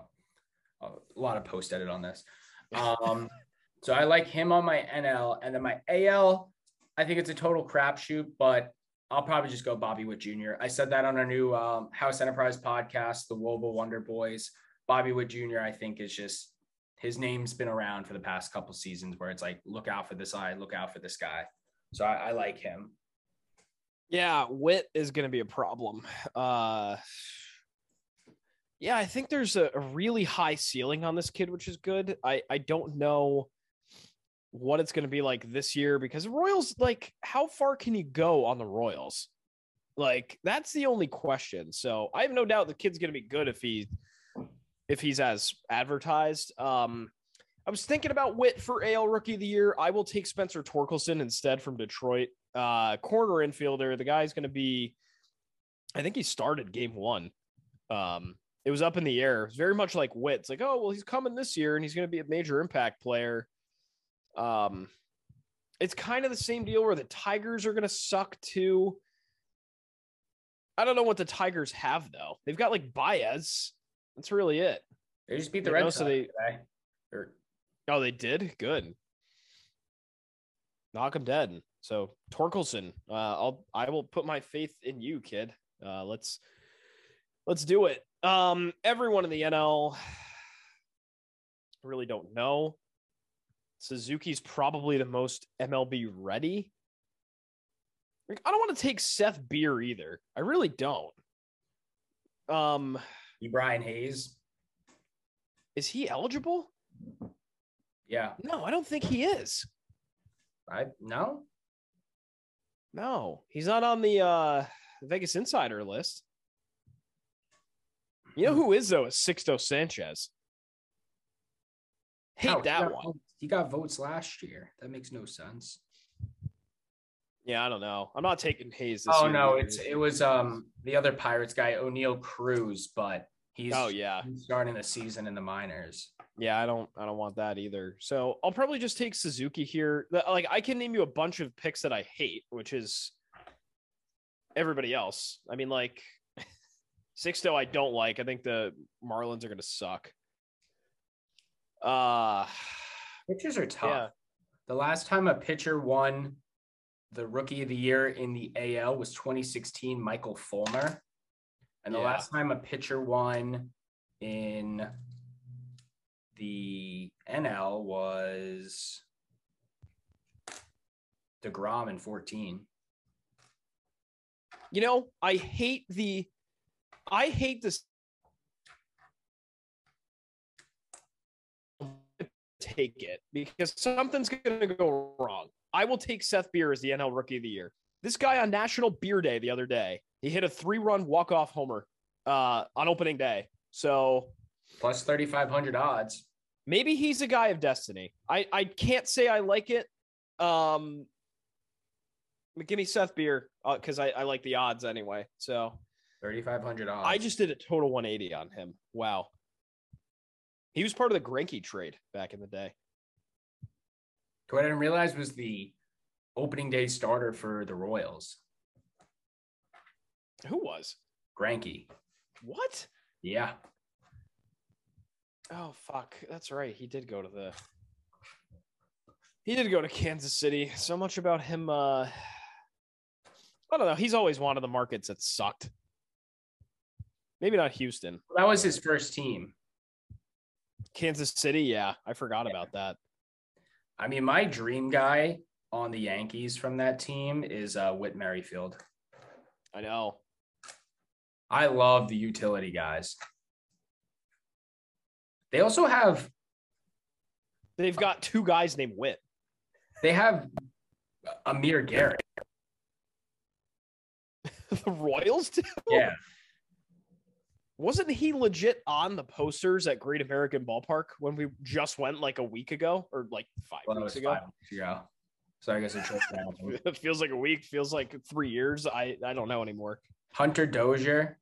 a lot of post edit on this. *laughs* Um, so I like him on my NL, and then my AL. I think it's a total crapshoot, but I'll probably just go Bobby Witt Jr. I said that on our new um, House Enterprise podcast, the Wobo Wonder Boys. Bobby Witt Jr. I think is just his name's been around for the past couple seasons, where it's like look out for this eye, look out for this guy. So I, I like him. Yeah, Witt is going to be a problem. Uh, yeah, I think there's a, really high ceiling on this kid, which is good. I I don't know what it's going to be like this year because Royals, like, how far can you go on the Royals? Like, that's the only question. So I have no doubt the kid's going to be good if he if he's as advertised. Um, I was thinking about Witt for AL Rookie of the Year. I will take Spencer Torkelson instead from Detroit. Uh, corner infielder. The guy's going to be. I think he started game one. Um, it was up in the air. Very much like Witt. It's like, oh well, he's coming this year and he's going to be a major impact player. Um, it's kind of the same deal where the Tigers are going to suck too. I don't know what the Tigers have though. They've got like Baez. That's really it. They just beat the You Red know, Sox so they- today. Or Oh, they did. Good. Knock them dead. So Torkelson, uh, I'll I will put my faith in you, kid. Uh, let's let's do it. Um, everyone in the NL *sighs* really don't know. Suzuki's probably the most MLB ready. Like, I don't want to take Seth Beer either. I really don't. Um, Brian Hayes. is he eligible? Yeah. No, I don't think he is. I no. No, he's not on the uh Vegas Insider list. You know who is though? Is Sixto Sanchez. Hate? He that got one. votes- He got votes last year. That makes no sense. Yeah, I don't know. I'm not taking Hayes. This Oh no, either. it's it was um the other Pirates guy, Oneil Cruz, but he's Oh yeah, he's starting the season in the minors. yeah. I don't. I don't want that either. So I'll probably just take Suzuki here. Like I can name you a bunch of picks that I hate, which is everybody else. I mean, like *laughs* Sixto, I don't like. I think the Marlins are going to suck. Uh Pitchers are tough. Yeah. The last time a pitcher won the rookie of the year in the AL was 2016, Michael Fulmer. And the Yeah. last time a pitcher won in the NL was DeGrom in 14. you know, I hate the I hate this take it because something's going to go wrong. I will take Seth Beer as the NL Rookie of the Year. This guy on National Beer Day the other day, he hit a three-run walk-off homer uh, on opening day. So Plus 3,500 odds. maybe he's a guy of destiny. I I can't say I like it. Um, give me Seth Beer because I, I like the odds anyway. So 3,500 odds. I just did a total 180 on him. Wow. He was part of the Greinke trade back in the day. What I didn't realize was the opening day starter for the Royals, Who was? Greinke. What? Yeah. Oh fuck. That's right. He did go to the He did go to Kansas City. So much about him uh I don't know. He's always one of the markets that sucked. Maybe not Houston. That was his first team. Kansas City, yeah. I forgot about that. I mean, my dream guy on the Yankees from that team is uh, Whit Merrifield. I know. I love the utility guys. They also have They've got two guys named Witt. they have Amir Garrett. *laughs* the Royals too? Yeah, Wasn't he legit on the posters at Great American Ballpark when we just went like a week ago or like five well, weeks ago? five weeks ago. So I guess just *laughs* it feels like a week, feels like three years. I, I don't know anymore. Hunter Dozier,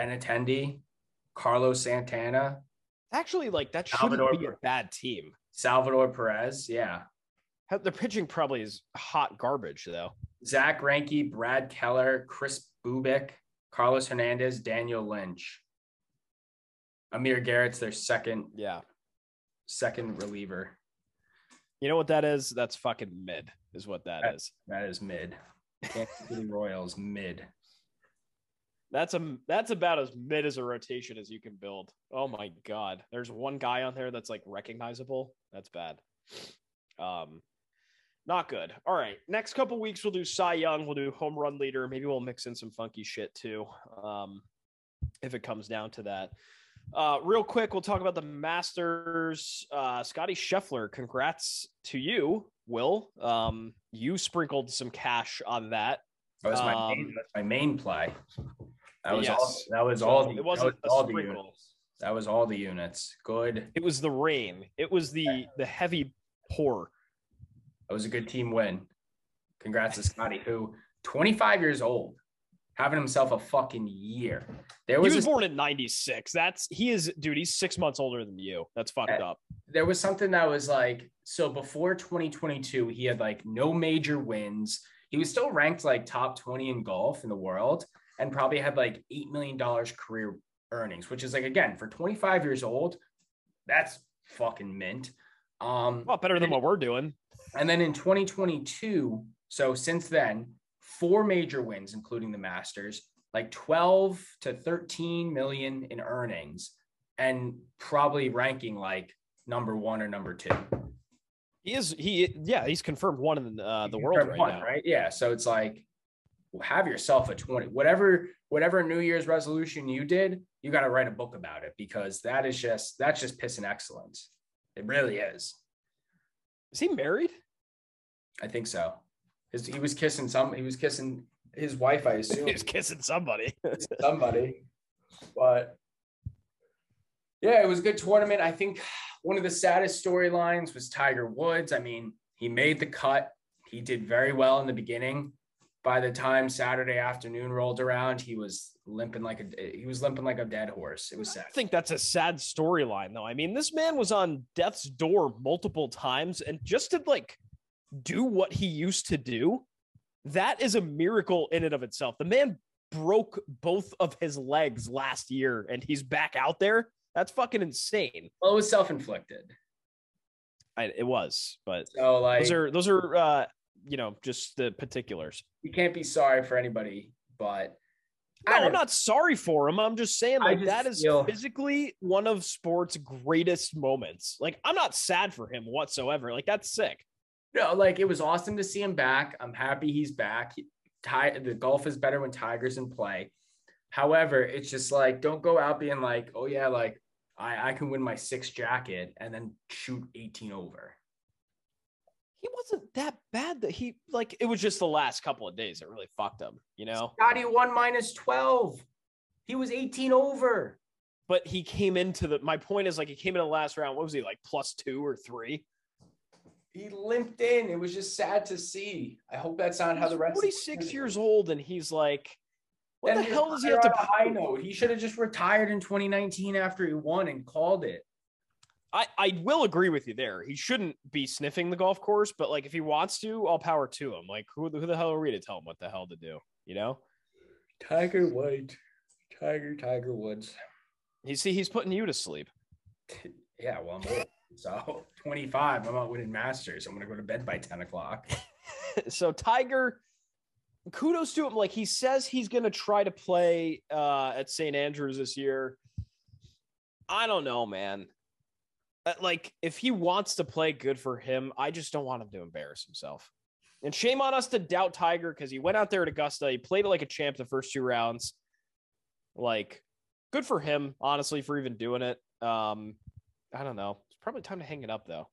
Benintendi, Carlos Santana, Actually, like that shouldn't Salvador be a bad team. Salvador Perez. Yeah. The pitching probably is hot garbage though. Zack Greinke, Brad Keller, Kris Bubic, Carlos Hernandez, Daniel Lynch. Amir Garrett's their second Yeah. second reliever. You know what that is? That's fucking mid, is what that is. That is mid. Kansas City Royals mid. That's a that's about as mid as a rotation as you can build. Oh my god. There's one guy on there that's like recognizable. That's bad. Um not good. All right. Next couple weeks we'll do Cy Young, we'll do home run leader. Maybe we'll mix in some funky shit too. Um if it comes down to that. Uh, real quick, we'll talk about the Masters. Uh, Scotty Scheffler, congrats to you, Will. Um, you sprinkled some cash on that. That was my Um, main, that's my main play. That was all. That was So all. The, it wasn't was all the units. That was all the units. Good. It was the rain. It was the the heavy pour. That was a good team win. Congrats to Scotty, who 25 years old, having himself a fucking year. There He was, was a- born in '96. That's he is, dude. He's six months older than you. That's fucked Eh, up. there was something that was like so before 2022 he had like no major wins he was still ranked like top 20 in golf in the world and probably had like $8 million career earnings which is like again for 25 years old that's fucking mint um lot better than what we're doing. and then in 2022 so since then four major wins including the masters like 12 to 13 million in earnings and probably ranking like number one or number two He is. He yeah. He's confirmed one in uh, the world right one, now. right? Yeah. So it's like have yourself a 20. Whatever, whatever New Year's resolution you did, you got to write a book about it because that is just that's just pissing excellence. It really is. Is he married? I think so. His, he was kissing some. He was kissing his wife. I *laughs* assume He was kissing somebody. somebody. But yeah, it was a good tournament. I think one of the saddest storylines was Tiger Woods. I mean, he made the cut. He did very well in the beginning. By the time Saturday afternoon rolled around, he was limping like a he was limping like a dead horse. It was sad. I think that's a sad storyline, though. I mean, this man was on death's door multiple times, and just to like do what he used to do, that is a miracle in and of itself. The man broke both of his legs last year, and he's back out there. That's fucking insane. Well, it was self-inflicted. I, it was, but So like those are those are uh, you know just the particulars. you can't be sorry for anybody, but no, I'm not sorry for him. I'm just saying, like, just that is feel- physically one of sports' greatest moments. Like, I'm not sad for him whatsoever. Like, that's sick. No, like it was awesome to see him back. I'm happy he's back. He- Ty, the golf is better when Tiger's in play. However, it's just like don't go out being like, oh yeah, like I, I can win my sixth jacket and then shoot 18 over. He wasn't that bad. That he like it was just the last couple of days that really fucked him, you know. Scotty won minus 12. He was 18 over. But he came into the. My point is like he came in the last round. What was he like plus two or three? He limped in. It was just sad to see. I hope that's not how the rest. 46 season- years old, and he's like, what the hell does he have to high note? He should have just retired in 2019 after he won and called it. I, I will agree with you there. He shouldn't be sniffing the golf course, but like if he wants to, all power to him. Like who, who the hell are we to tell him what the hell to do? You know, Tiger White, Tiger, Tiger Woods. You see he's putting you to sleep. *laughs* Yeah, well, I'm old. So 25, I'm out winning Masters. I'm going to go to bed by 10 o'clock. *laughs* so Tiger, kudos to him. Like he says he's gonna try to play uh, at St. Andrews this year. I don't know, man. Uh, Like if he wants to play, good for him. I just don't want him to embarrass himself. And shame on us to doubt Tiger because he went out there at Augusta. He played it like a champ the first two rounds. Like, good for him, honestly, for even doing it. Um, I don't know. It's probably time to hang it up though.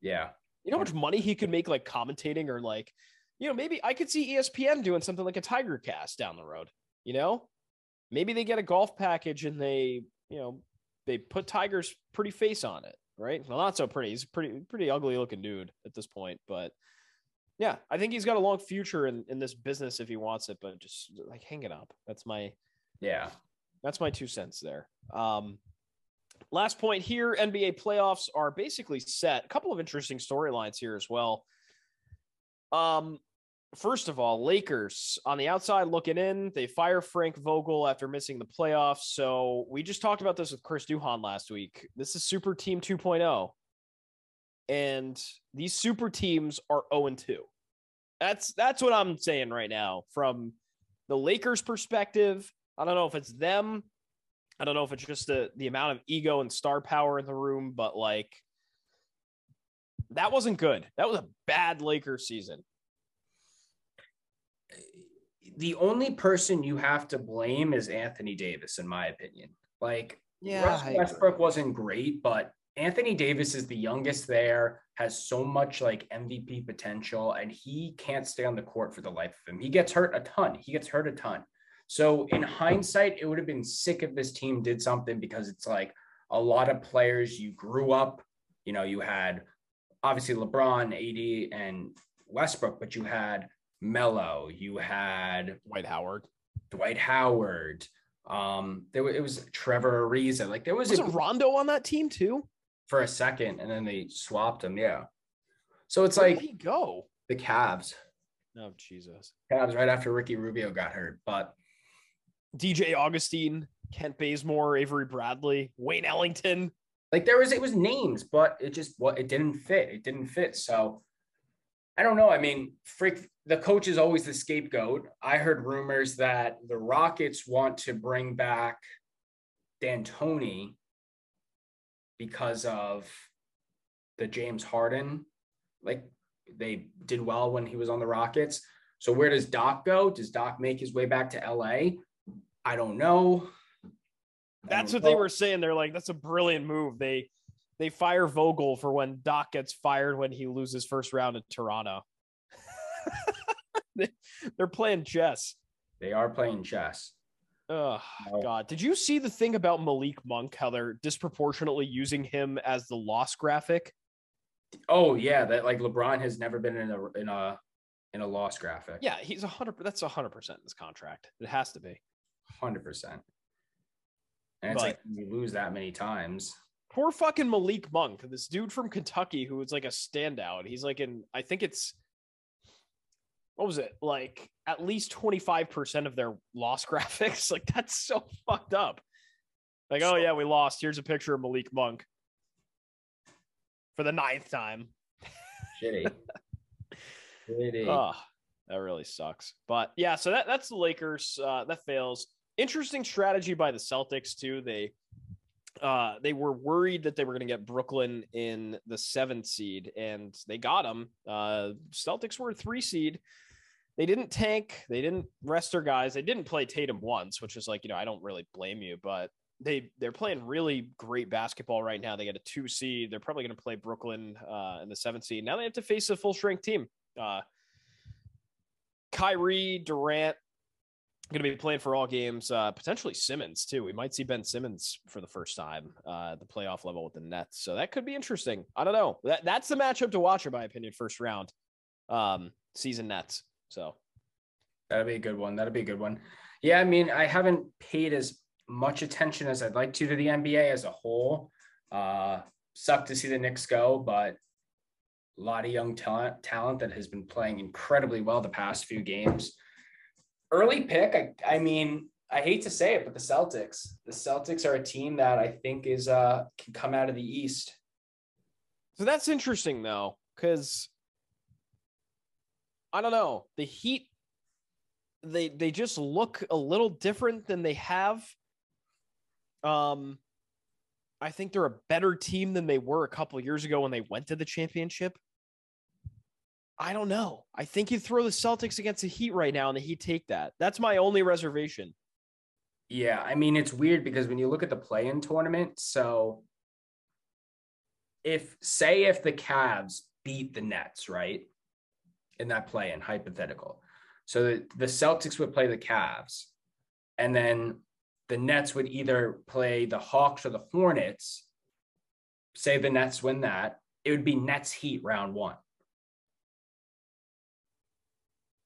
Yeah. You know how much money he could make like commentating or like, you know, maybe I could see ESPN doing something like a Tiger cast down the road. You know, maybe they get a golf package and they, you know, they put Tiger's pretty face on it. right? Well, not so pretty. He's a pretty pretty ugly looking dude at this point, but yeah, I think he's got a long future in, in this business if he wants it, but just like hang it up. That's my Yeah. that's my two cents there. Um, last point here NBA playoffs are basically set. A couple of interesting storylines here as well. Um, first of all, Lakers on the outside looking in, they fire Frank Vogel after missing the playoffs. So we just talked about this with Chris Duhon last week. This is Super Team 2.0. And these super teams are 0 2. That's that's what I'm saying right now from the Lakers perspective. I don't know if it's them. I don't know if it's just the the amount of ego and star power in the room, but like that wasn't good. That was a bad Lakers season. The only person you have to blame is Anthony Davis, in my opinion. Like, Russell Westbrook wasn't great, but Anthony Davis is the youngest there, has so much like MVP potential, and he can't stay on the court for the life of him. He gets hurt a ton. He gets hurt a ton. So in hindsight, it would have been sick if this team did something because it's like a lot of players you grew up, you know, you had obviously LeBron, AD, and Westbrook, but you had Melo, you had Dwight Howard. Dwight Howard. Um, there was, it was Trevor Ariza. Like there was, Was a, Rondo on that team too? for a second, and then they swapped him. Yeah. So it's Where like he go? the Cavs. Oh Jesus. Cavs right after Ricky Rubio got hurt, but DJ Augustin, Kent Bazemore, Avery Bradley, Wayne Ellington. like there was it was names, but it just what it didn't fit. It didn't fit. So I don't know. I mean, freak the coach is always the scapegoat. I heard rumors that the Rockets want to bring back D'Antoni because of the James Harden. Like they did well when he was on the Rockets. So where does Doc go? Does Doc make his way back to LA? I don't know. I That's don't what they were saying. They're like, that's a brilliant move. They they fire Vogel for when Doc gets fired when he loses first round in Toronto. They- *laughs* *laughs* They're playing chess. They are playing chess. Oh. God! Did you see the thing about Malik Monk? How they're disproportionately using him as the loss graphic? Oh yeah, that like LeBron has never been in a in a in a loss graphic. Yeah, he's a hundred. That's a hundred percent in this contract. It has to be. hundred percent. And it's like you lose that many times. Poor fucking Malik Monk, this dude from Kentucky who was like a standout. He's like in, I think it's, what was it? Like at least 25% of their loss *laughs* graphics. Like that's so fucked up. Like, oh yeah, we lost. Here's a picture of Malik Monk for the ninth time. Shitty. *laughs* Shitty. Oh, that really sucks. But yeah, so that, that's the Lakers. Uh, that fails. Interesting strategy by the Celtics too. They uh, they were worried that they were going to get Brooklyn in the seventh seed, and they got them. Uh, Celtics were a three seed. They didn't tank. They didn't rest their guys. They didn't play Tatum once, which is like you know I don't really blame you, but they they're playing really great basketball right now. They got a two seed. They're probably going to play Brooklyn uh, in the seventh seed. Now they have to face a full strength team. Uh, Kyrie, Durant, going to be playing for all games. Uh, potentially Simmons too. We might see Ben Simmons for the first time uh, the playoff level with the Nets. So that could be interesting. I don't know. That that's the matchup to watch, in my opinion. First round, um, season Nets. So That'd be a good one. That'd be a good one. Yeah, I mean, I haven't paid as much attention as I'd like to to the NBA as a whole. Uh, sucked to see the Knicks go, but a lot of young talent talent that has been playing incredibly well the past few games. Early pick, I, I mean, I hate to say it, but the Celtics. The Celtics are a team that I think is uh can come out of the East. So that's interesting though, because I don't know. The Heat they they just look a little different than they have. Um I think they're a better team than they were a couple years ago when they went to the championship. I don't know. I think you throw the Celtics against the Heat right now and the Heat take that. That's my only reservation. Yeah, I mean it's weird because when you look at the play-in tournament, so if say if the Cavs beat the Nets, right? In that play-in hypothetical. So the, the Celtics would play the Cavs and then the Nets would either play the Hawks or the Hornets. say the Nets win that, it would be Nets Heat round one.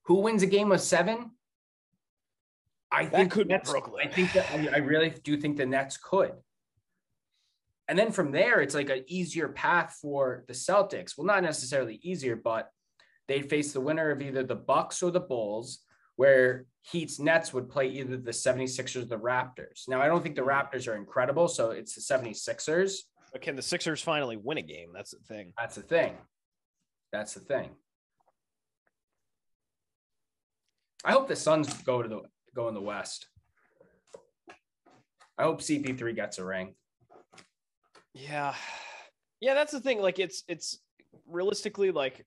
Who wins a game of seven? I That think could Nets, Brooklyn. I think that I, I really do think the Nets could. And then from there, it's like an easier path for the Celtics. Well, not necessarily easier, but they'd face the winner of either the Bucks or the Bulls, where Heat's Nets would play either the 76ers or the Raptors. Now, I don't think the Raptors are incredible, so it's the 76ers. But can the Sixers finally win a game? That's the thing. That's the thing. That's the thing. I hope the Suns go to the go in the West. I hope CP3 gets a ring. Yeah. Yeah, that's the thing. Like it's it's realistically like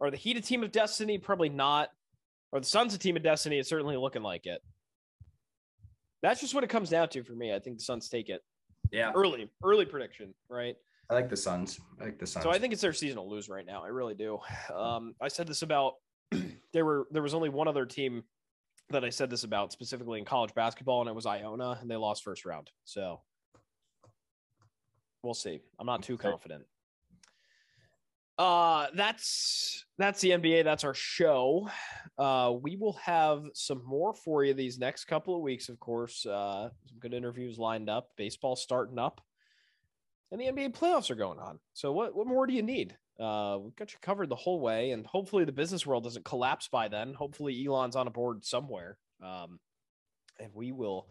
are the Heat a team of destiny? Probably not. Or the Suns a team of destiny? It's certainly looking like it. That's just what it comes down to for me. I think the Suns take it. Yeah, Early, early prediction, right? I like the Suns. I like the Suns. So I think it's their season to lose right now. I really do. Um, I said this about *clears throat* there were there was only one other team that I said this about specifically in college basketball, and it was Iona, and they lost first round. So we'll see. I'm not too confident. Uh, that's that's the NBA. That's our show. Uh, we will have some more for you these next couple of weeks. Of course, uh, some good interviews lined up. Baseball starting up and the NBA playoffs are going on. So what what more do you need? Uh, we've got you covered the whole way, and hopefully the business world doesn't collapse by then. Hopefully Elon's on a board somewhere, um, and we will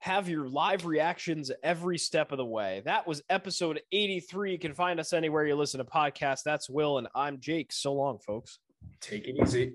have your live reactions every step of the way. That was episode 83. You can find us anywhere you listen to podcasts. That's Will, and I'm Jake. So long, folks. take it easy.